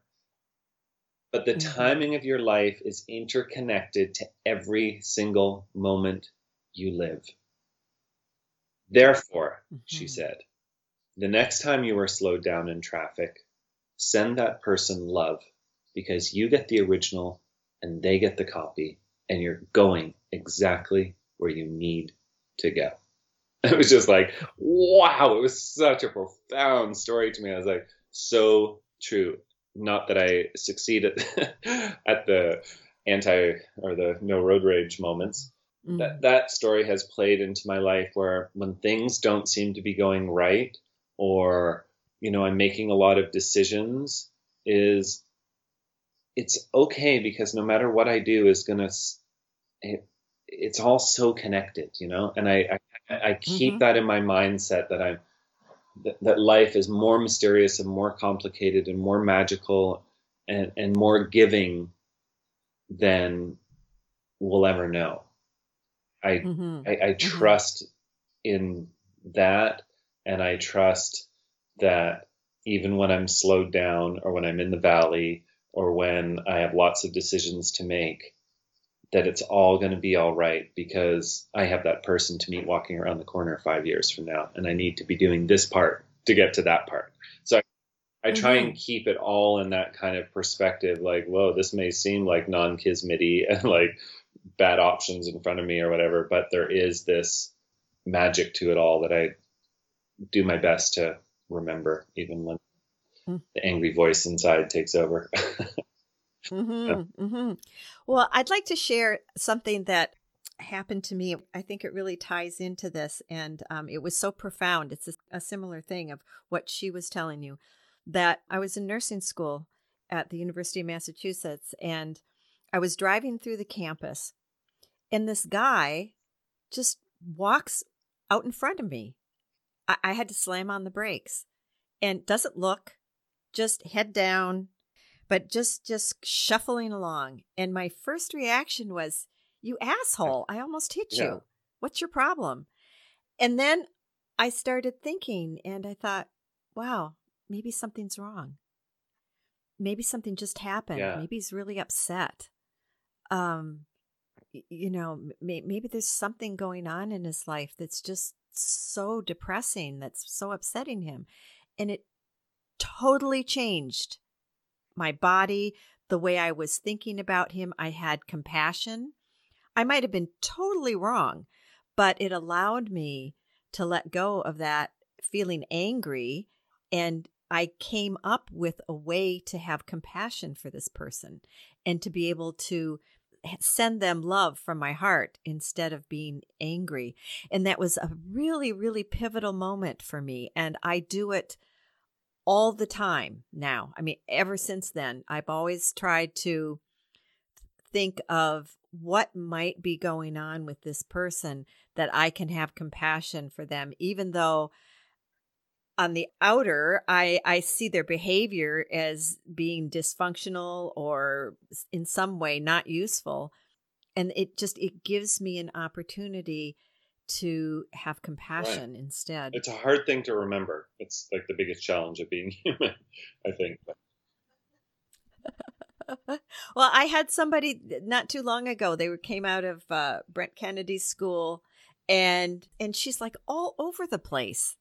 but the mm-hmm. timing of your life is interconnected to every single moment you live. Therefore, mm-hmm. she said, the next time you are slowed down in traffic, send that person love because you get the original and they get the copy and you're going exactly where you need to go. It was just like, wow, it was such a profound story to me. I was like, so true not that I succeed at, at the anti or the no road rage moments. Mm. That that story has played into my life where when things don't seem to be going right, or you know I'm making a lot of decisions, is it's okay because no matter what I do is gonna it, it's all so connected, you know, and I I, I keep mm-hmm. that in my mindset that I'm that, that life is more mysterious and more complicated and more magical and, and more giving than we'll ever know. I mm-hmm. I, I, mm-hmm. trust mm-hmm. in that, and I trust that even when I'm slowed down, or when I'm in the valley, or when I have lots of decisions to make, that it's all going to be all right because I have that person to meet walking around the corner five years from now, and I need to be doing this part to get to that part. So I, I try mm-hmm. and keep it all in that kind of perspective. Like, whoa, this may seem like non-kismety and like bad options in front of me or whatever, but there is this magic to it all that I do my best to remember, even when mm. the angry voice inside takes over. Mm-hmm, mm-hmm. Well, I'd like to share something that happened to me. I think it really ties into this, and um, it was so profound. It's a, a similar thing of what she was telling you that I was in nursing school at the University of Massachusetts, and I was driving through the campus, and this guy just walks out in front of me. I, I had to slam on the brakes and doesn't look, just head down, but just just shuffling along. And my first reaction was, "You asshole! I almost hit yeah. you. What's your problem?" And then I started thinking, and I thought, "Wow, maybe something's wrong. Maybe something just happened. Yeah. Maybe he's really upset." Um, you know, maybe there's something going on in his life that's just so depressing, that's so upsetting him. And it totally changed my body, the way I was thinking about him. I had compassion. I might have been totally wrong, but it allowed me to let go of that feeling angry. And I came up with a way to have compassion for this person and to be able to send them love from my heart instead of being angry. And that was a really, really pivotal moment for me. And I do it all the time now. I mean, ever since then, I've always tried to think of what might be going on with this person that I can have compassion for them, even though on the outer, I, I see their behavior as being dysfunctional or in some way not useful. And it just it gives me an opportunity to have compassion right. instead. It's a hard thing to remember. It's like the biggest challenge of being human, I think. well, I had somebody not too long ago. They came out of uh, Brent Kennedy's school, and and she's like all over the place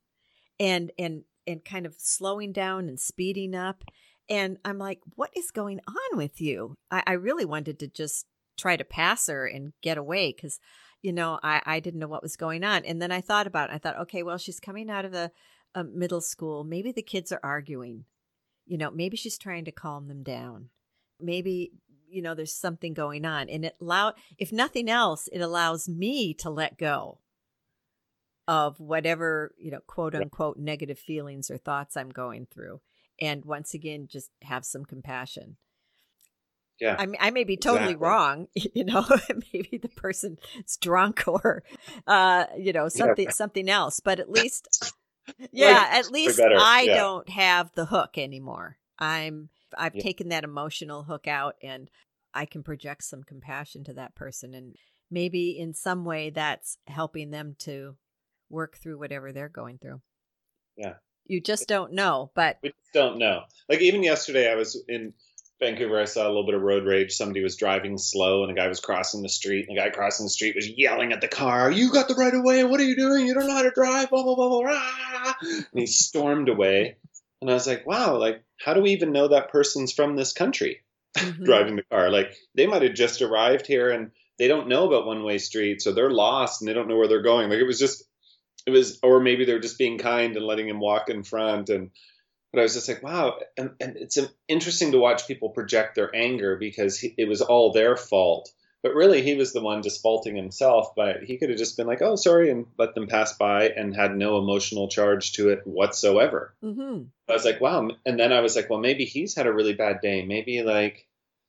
and and and kind of slowing down and speeding up and i'm like what is going on with you? I, I really wanted to just try to pass her and get away because you know I, I didn't know what was going on and then i thought about it i thought okay well she's coming out of the uh, middle school maybe the kids are arguing you know maybe she's trying to calm them down maybe you know there's something going on and it allow if nothing else it allows me to let go of whatever, you know, quote unquote negative feelings or thoughts I'm going through. And once again, just have some compassion. Yeah. I mean, I may be totally exactly. wrong, you know, maybe the person is drunk or, uh, you know, something, yeah. something else, but at least, yeah, like, at least I yeah. don't have the hook anymore. I'm, I've yeah. taken that emotional hook out and I can project some compassion to that person. And maybe in some way that's helping them to work through whatever they're going through. Yeah. You just don't know, but we don't know. Like even yesterday, I was in Vancouver. I saw a little bit of road rage. Somebody was driving slow, and a guy was crossing the street. And the guy crossing the street was yelling at the car, "You got the right of way! What are you doing? You don't know how to drive!" Blah blah blah blah. blah. And he stormed away. And I was like, "Wow! Like, how do we even know that person's from this country mm-hmm. driving the car? Like, they might have just arrived here and." They don't know about one way streets, so they're lost and they don't know where they're going. Like it was just it was, or maybe they're just being kind and letting him walk in front. And, but I was just like, wow. And, and it's interesting to watch people project their anger because he, it was all their fault. But really, he was the one just faulting himself. But he could have just been like, oh, sorry, and let them pass by and had no emotional charge to it whatsoever. Mm-hmm. I was like, wow. And then I was like, well, maybe he's had a really bad day. Maybe like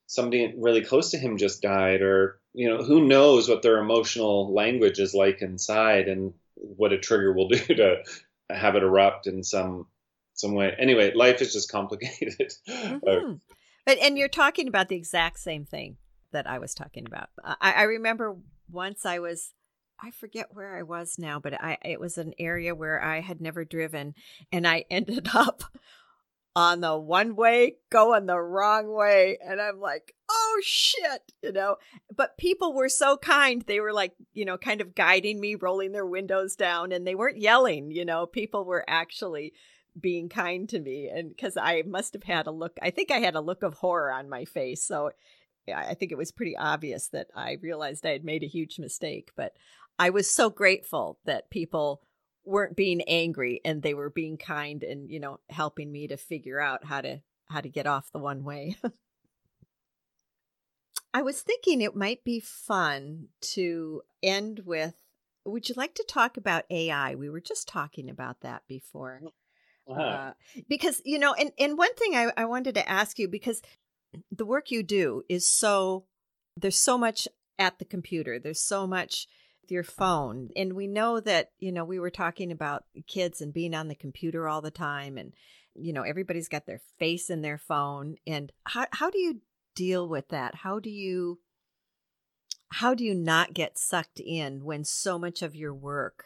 somebody really close to him just died or you know who knows what their emotional language is like inside and what a trigger will do to have it erupt in some some way. Anyway, life is just complicated. Mm-hmm. but and you're talking about the exact same thing that I was talking about. I, I remember once I was I forget where I was now, but I it was an area where I had never driven and I ended up on the one way going the wrong way and I'm like, "Oh shit," you know. But people were so kind. They were like, you know, kind of guiding me, rolling their windows down and they weren't yelling, you know. People were actually being kind to me and cuz I must have had a look I think I had a look of horror on my face. So I think it was pretty obvious that I realized I had made a huge mistake, but I was so grateful that people weren't being angry and they were being kind and you know helping me to figure out how to how to get off the one way. I was thinking it might be fun to end with would you like to talk about ai we were just talking about that before. Uh-huh. uh, because you know and, and one thing I, I wanted to ask you because the work you do is so there's so much at the computer. There's so much your phone. And we know that, you know, we were talking about kids and being on the computer all the time and you know, everybody's got their face in their phone and how how do you deal with that? How do you how do you not get sucked in when so much of your work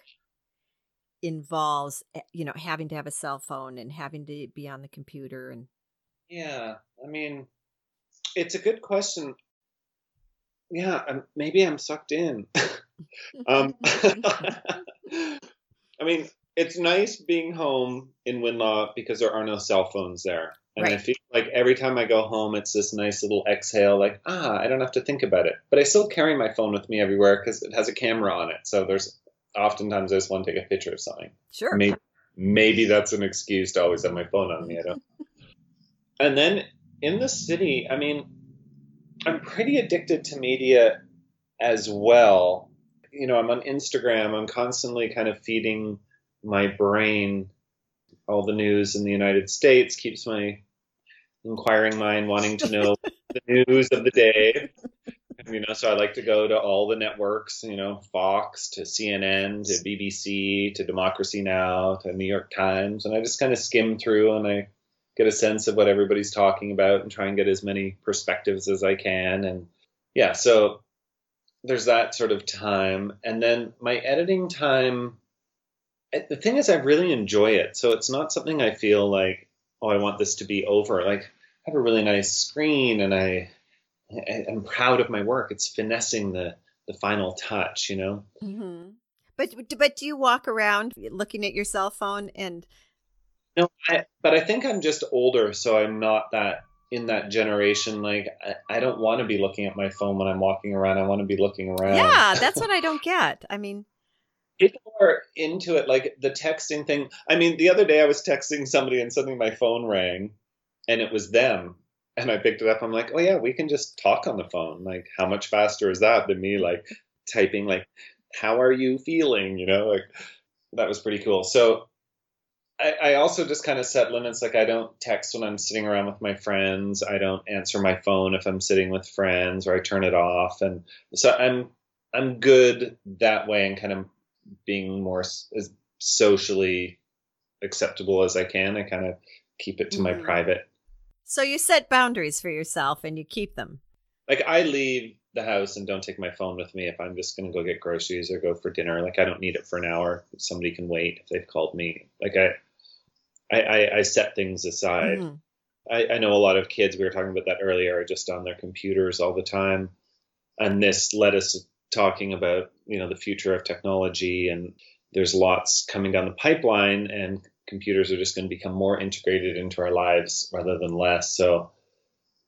involves eh, you know having to have a cell phone and having to be on the computer and yeah i mean it's a good question yeah maybe i'm sucked in um, I mean, it's nice being home in Winlaw because there are no cell phones there. And right. I feel like every time I go home, it's this nice little exhale, like, ah, I don't have to think about it. But I still carry my phone with me everywhere because it has a camera on it. So there's oftentimes I just want to take a picture of something. Sure. Maybe, maybe that's an excuse to always have my phone on me. I don't. and then in the city, I mean, I'm pretty addicted to media as well you know, I'm on Instagram. I'm constantly kind of feeding my brain all the news in the United States, keeps my inquiring mind wanting to know the news of the day. you know, so I like to go to all the networks, you know, Fox to CNN to BBC to Democracy Now to New York Times, and I just kind of skim through and I get a sense of what everybody's talking about and try and get as many perspectives as I can. And yeah, so there's that sort of time, and then my editing time. The thing is, I really enjoy it, so it's not something I feel like, oh, I want this to be over. Like, I have a really nice screen, and I I'm proud of my work. It's finessing the the final touch, you know. Mm-hmm. But but do you walk around looking at your cell phone and? No, I, but I think I'm just older, so I'm not that in that generation. Like I, I don't want to be looking at my phone when I'm walking around. I want to be looking around. Yeah, that's what I don't get. I mean. People are into it, like the texting thing. I mean, the other day I was texting somebody and suddenly my phone rang, and it was them and I picked it up. I'm like, oh yeah, we can just talk on the phone. Like, how much faster is that than me like typing like, how are you feeling? You know, like that was pretty cool. So I, I also just kind of set limits. Like, I don't text when I'm sitting around with my friends. I don't answer my phone if I'm sitting with friends, or I turn it off. And so I'm I'm good that way, and kind of being more as socially acceptable as I can. I kind of keep it to my mm-hmm. private so you set boundaries for yourself and you keep them. Like I leave the house and don't take my phone with me if I'm just going to go get groceries or go for dinner. Like I don't need it for an hour. Somebody can wait if they've called me. Like I, I, I set things aside. Mm-hmm. I, I know a lot of kids. We were talking about that earlier. Are just on their computers all the time, and this led us to talking about you know the future of technology and there's lots coming down the pipeline and computers are just going to become more integrated into our lives rather than less. So,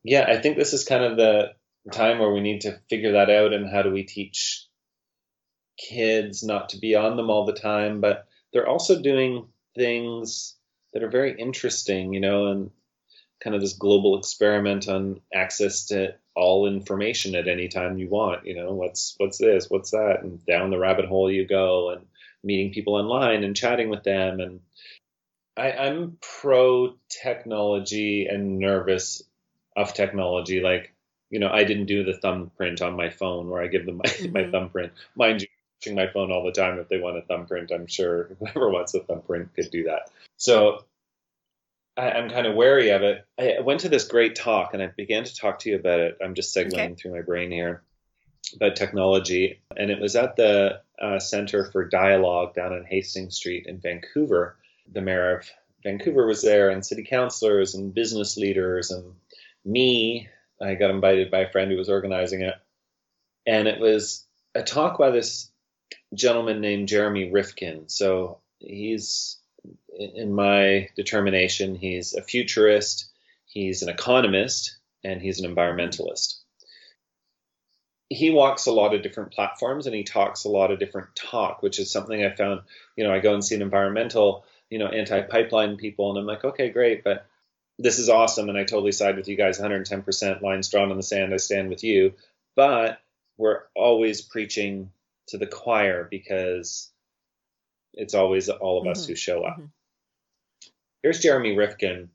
yeah, I think this is kind of the time where we need to figure that out and how do we teach kids not to be on them all the time, but they're also doing things that are very interesting, you know, and kind of this global experiment on access to all information at any time you want, you know, what's what's this, what's that, and down the rabbit hole you go and meeting people online and chatting with them and I, I'm pro technology and nervous of technology. Like, you know, I didn't do the thumbprint on my phone where I give them my, mm-hmm. my thumbprint. Mind you, watching my phone all the time. If they want a thumbprint, I'm sure whoever wants a thumbprint could do that. So I, am kind of wary of it. I went to this great talk and I began to talk to you about it. I'm just segmenting okay. through my brain here about technology. And it was at the uh, Center for Dialogue down on Hastings Street in Vancouver the mayor of Vancouver was there, and city councilors and business leaders, and me. I got invited by a friend who was organizing it, and it was a talk by this gentleman named Jeremy Rifkin. So he's, in my determination, he's a futurist, he's an economist, and he's an environmentalist. He walks a lot of different platforms and he talks a lot of different talk, which is something I found. You know, I go and see an environmental you know, anti-pipeline people, and I'm like, okay, great, but this is awesome, and I totally side with you guys, 110% lines drawn on the sand. I stand with you, but we're always preaching to the choir because it's always all of us mm-hmm. who show up. Mm-hmm. Here's Jeremy Rifkin,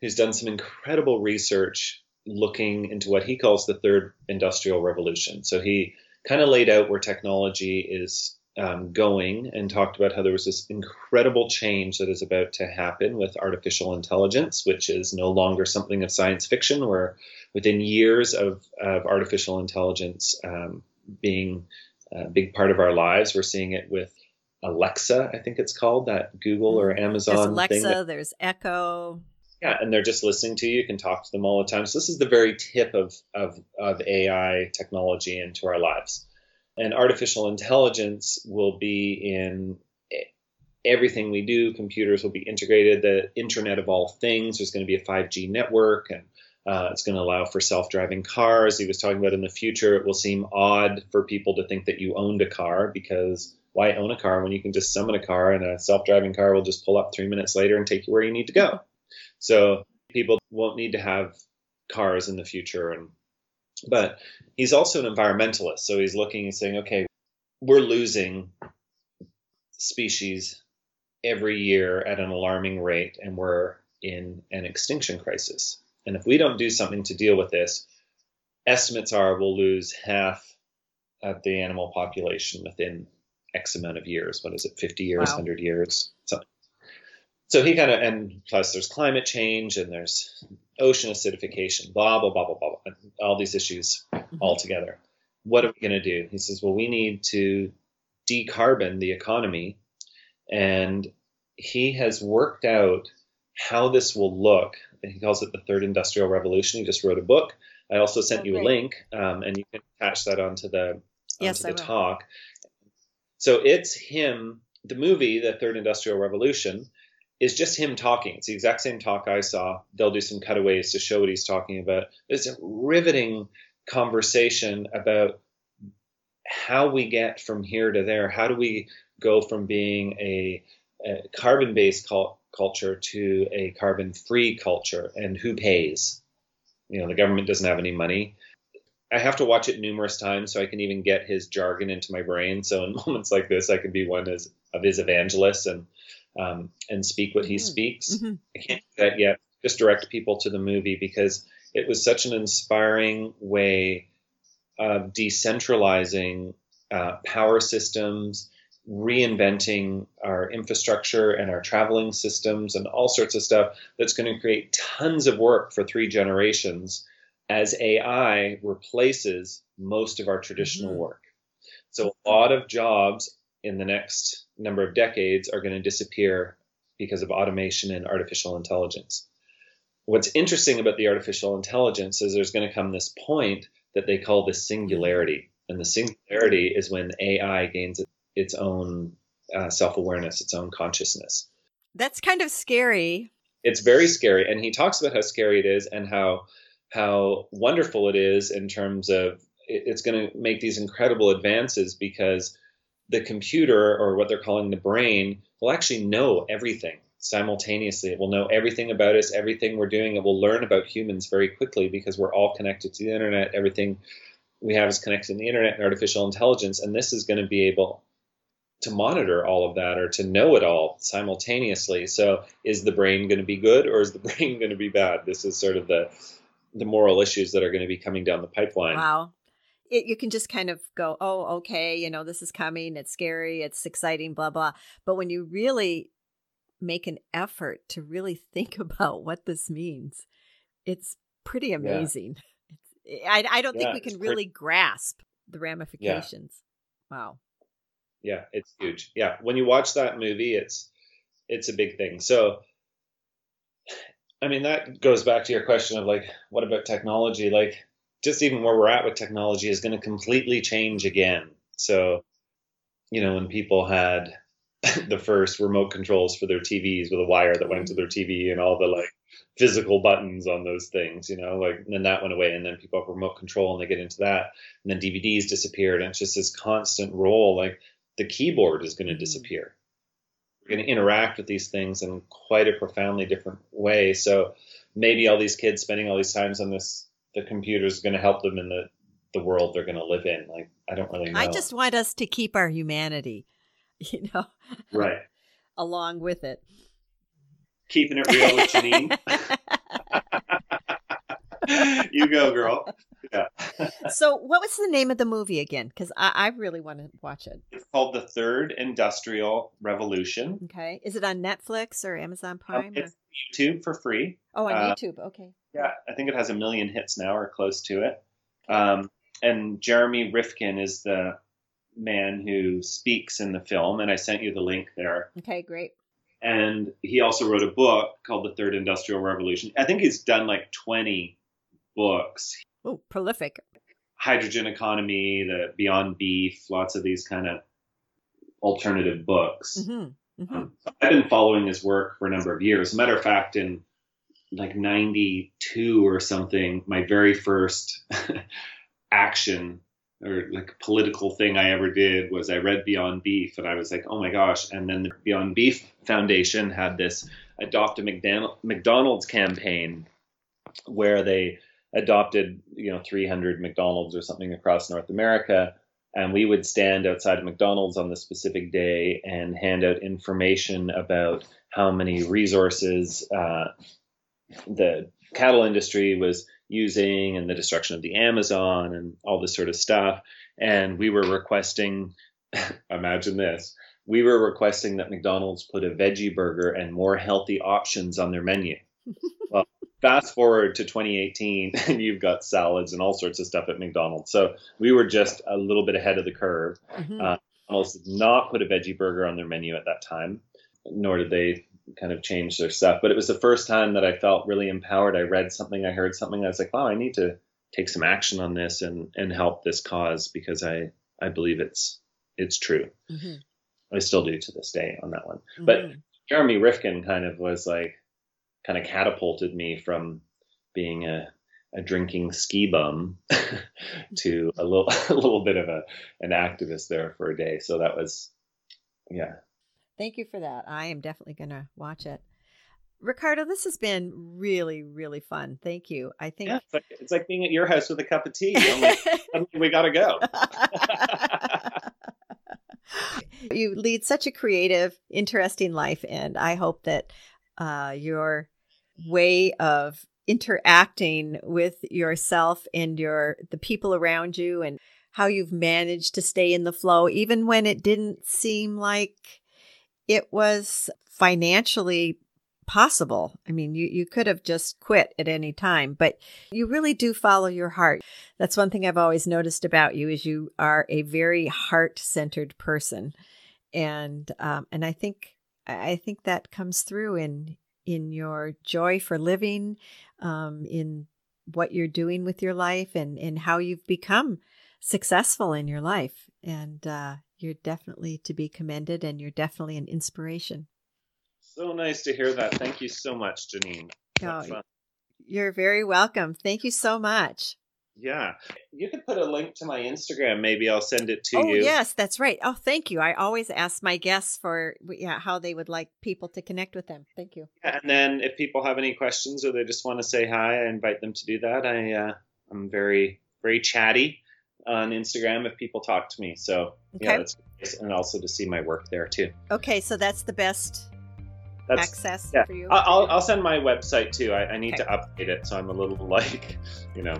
who's done some incredible research looking into what he calls the third industrial revolution. So he kind of laid out where technology is um, going and talked about how there was this incredible change that is about to happen with artificial intelligence, which is no longer something of science fiction. Where within years of, of artificial intelligence um, being a big part of our lives, we're seeing it with Alexa, I think it's called that Google or mm-hmm. Amazon. There's Alexa, that, there's Echo. Yeah, and they're just listening to you. You can talk to them all the time. So this is the very tip of of, of AI technology into our lives and artificial intelligence will be in everything we do. Computers will be integrated. The Internet of all things. There's going to be a 5G network, and uh, it's going to allow for self-driving cars. He was talking about in the future, it will seem odd for people to think that you owned a car because why own a car when you can just summon a car and a self-driving car will just pull up three minutes later and take you where you need to go. So people won't need to have cars in the future and but he's also an environmentalist. So he's looking and saying, okay, we're losing species every year at an alarming rate, and we're in an extinction crisis. And if we don't do something to deal with this, estimates are we'll lose half of the animal population within X amount of years. What is it, 50 years, wow. 100 years? So, so he kind of, and plus there's climate change and there's ocean acidification, blah, blah, blah, blah, blah, blah all these issues mm-hmm. all together. What are we going to do? He says, well, we need to decarbon the economy. And he has worked out how this will look. He calls it the third industrial revolution. He just wrote a book. I also sent oh, you a link, um, and you can attach that onto the onto yes, the talk. So it's him. The movie, the Third Industrial Revolution, is just him talking. It's the exact same talk I saw. They'll do some cutaways to show what he's talking about. It's a riveting conversation about how we get from here to there. How do we go from being a, a carbon based cul- culture to a carbon free culture and who pays? You know, the government doesn't have any money. I have to watch it numerous times so I can even get his jargon into my brain. So in moments like this, I can be one as, of his evangelists and um, and speak what he mm-hmm. speaks. Mm-hmm. I can't do that yet. Just direct people to the movie because it was such an inspiring way of decentralizing uh, power systems, reinventing our infrastructure and our traveling systems, and all sorts of stuff that's going to create tons of work for three generations as AI replaces most of our traditional mm-hmm. work. So, a lot of jobs in the next number of decades are going to disappear because of automation and artificial intelligence. What's interesting about the artificial intelligence is there's going to come this point that they call the singularity. And the singularity is when AI gains its own uh, self awareness, its own consciousness. That's kind of scary. It's very scary. And he talks about how scary it is and how how wonderful it is in terms of it's going to make these incredible advances because the computer or what they're calling the brain will actually know everything simultaneously. It will know everything about us, everything we're doing. It will learn about humans very quickly because we're all connected to the internet. Everything we have is connected to the internet and artificial intelligence. And this is going to be able to monitor all of that or to know it all simultaneously. So is the brain going to be good or is the brain going to be bad? This is sort of the the moral issues that are going to be coming down the pipeline. Wow. It, you can just kind of go, oh, okay, you know, this is coming. It's scary. It's exciting, blah, blah. But when you really make an effort to really think about what this means, it's pretty amazing. Yeah. I, I don't yeah, think we can really grasp the ramifications. Yeah. Wow. Yeah, it's huge. Yeah, when you watch that movie, it's it's a big thing. So, I mean, that goes back to your question of like, what about technology? Like, just even where we're at with technology is going to completely change again. So, you know, when people had the first remote controls for their TVs with a wire that went to their TV and all the like physical buttons on those things, you know, like then that went away and then people have remote control and they get into that and then DVDs disappeared and it's just this constant roll like the keyboard is going to mm-hmm. disappear. We're going to interact with these things in quite a profoundly different way. So maybe all these kids spending all these times on this the computer is going to help them in the the world they're going to live in. Like I don't really know. I just want us to keep our humanity, you know. Right. along with it. Keeping it real with Janine. you go, girl. Yeah. so, what was the name of the movie again? Because I, I, really want to watch it. It's called The Third Industrial Revolution. Okay. Is it on Netflix or Amazon um, Prime? Um, it's or? YouTube for free. Oh, on uh, YouTube. Okay. Yeah, I think it has a million hits now or close to it. Um, and Jeremy Rifkin is the man who speaks in the film, and I sent you the link there. Okay, great. And he also wrote a book called The Third Industrial Revolution. I think he's done like 20 books. Oh, prolific. Hydrogen Economy, the Beyond Beef, lots of these kind of alternative books. Mm-hmm. Mm-hmm. Um, I've been following his work for a number of years. Matter of fact, in like 92 or something, my very first action or like political thing I ever did was I read Beyond Beef and I was like, oh my gosh. And then the Beyond Beef Foundation had this adopt a McDonald's campaign where they adopted, you know, 300 McDonald's or something across North America. And we would stand outside of McDonald's on the specific day and hand out information about how many resources uh, the cattle industry was using and the destruction of the Amazon and all this sort of stuff. And we were requesting, imagine this, we were requesting that McDonald's put a veggie burger and more healthy options on their menu. well, fast forward to 2018, and you've got salads and all sorts of stuff at McDonald's. So we were just a little bit ahead of the curve. Mm-hmm. Uh, McDonald's did not put a veggie burger on their menu at that time, nor did they kind of change their stuff. But it was the first time that I felt really empowered. I read something, I heard something, I was like, wow, I need to take some action on this and and help this cause because I I believe it's it's true. Mm-hmm. I still do to this day on that one. Mm-hmm. But Jeremy Rifkin kind of was like kind of catapulted me from being a a drinking ski bum to a little a little bit of a an activist there for a day. So that was yeah. Thank you for that. I am definitely going to watch it. Ricardo, this has been really, really fun. Thank you. I think yeah, it's, like, it's like being at your house with a cup of tea. Like, we got to go. you lead such a creative, interesting life, and I hope that uh, your way of interacting with yourself and your the people around you and how you've managed to stay in the flow even when it didn't seem like it was financially possible. I mean, you, you could have just quit at any time, but you really do follow your heart. That's one thing I've always noticed about you is you are a very heart centered person. And, um, and I think, I think that comes through in, in your joy for living, um, in what you're doing with your life and, and how you've become successful in your life. And, uh, you're definitely to be commended and you're definitely an inspiration. So nice to hear that. Thank you so much, Janean. Oh, you're very welcome. Thank you so much. Yeah. You could put a link to my Instagram. Maybe I'll send it to you. oh, you. yes, that's right. Oh, thank you. I always ask my guests for yeah, how they would like people to connect with them. Thank you. Yeah, And then if people have any questions or they just want to say hi, I invite them to do that. I uh, I'm very very chatty on Instagram if people talk to me. So okay. yeah, that's and also to see my work there too. Okay, so that's the best that's, access yeah. for you? I'll, I'll send my website too. I, I need okay. to update it, so I'm a little like, you know,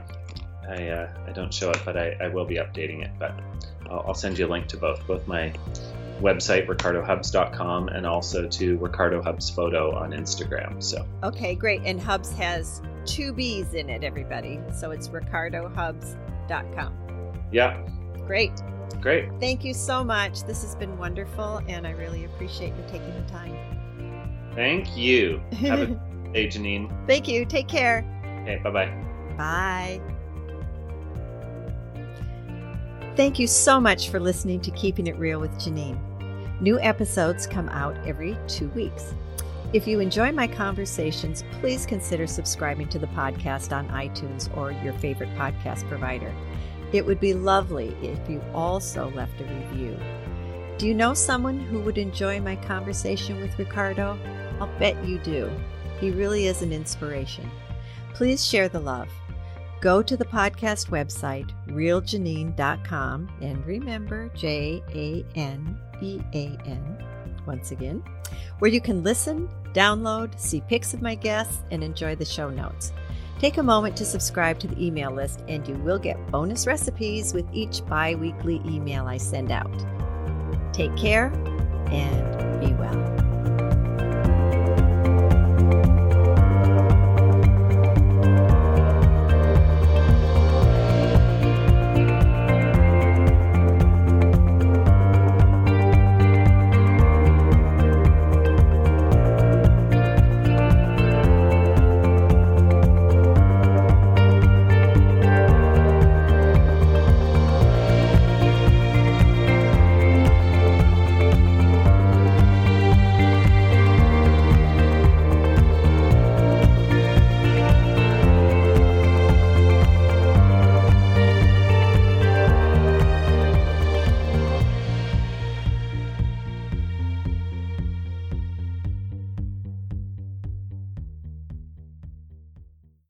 I uh, I don't show it, but I, I will be updating it. But I'll, I'll send you a link to both, both my website ricardohubbs.com and also to ricardo hubbs photo on instagram so okay great and hubs has two b's in it everybody so it's ricardohubbs.com yeah great great thank you so much this has been wonderful and i really appreciate you taking the time Thank you. Have a day, Janean. Thank you. Take care. Okay, bye-bye. Bye. Thank you so much for listening to Keeping It Real with Janean. New episodes come out every two weeks. If you enjoy my conversations, please consider subscribing to the podcast on iTunes or your favorite podcast provider. It would be lovely if you also left a review. Do you know someone who would enjoy my conversation with Ricardo? I'll bet you do. He really is an inspiration. Please share the love. Go to the podcast website, realjanean.com, and remember J A N E A N, once again, where you can listen, download, see pics of my guests, and enjoy the show notes. Take a moment to subscribe to the email list, and you will get bonus recipes with each bi weekly email I send out. Take care and be well.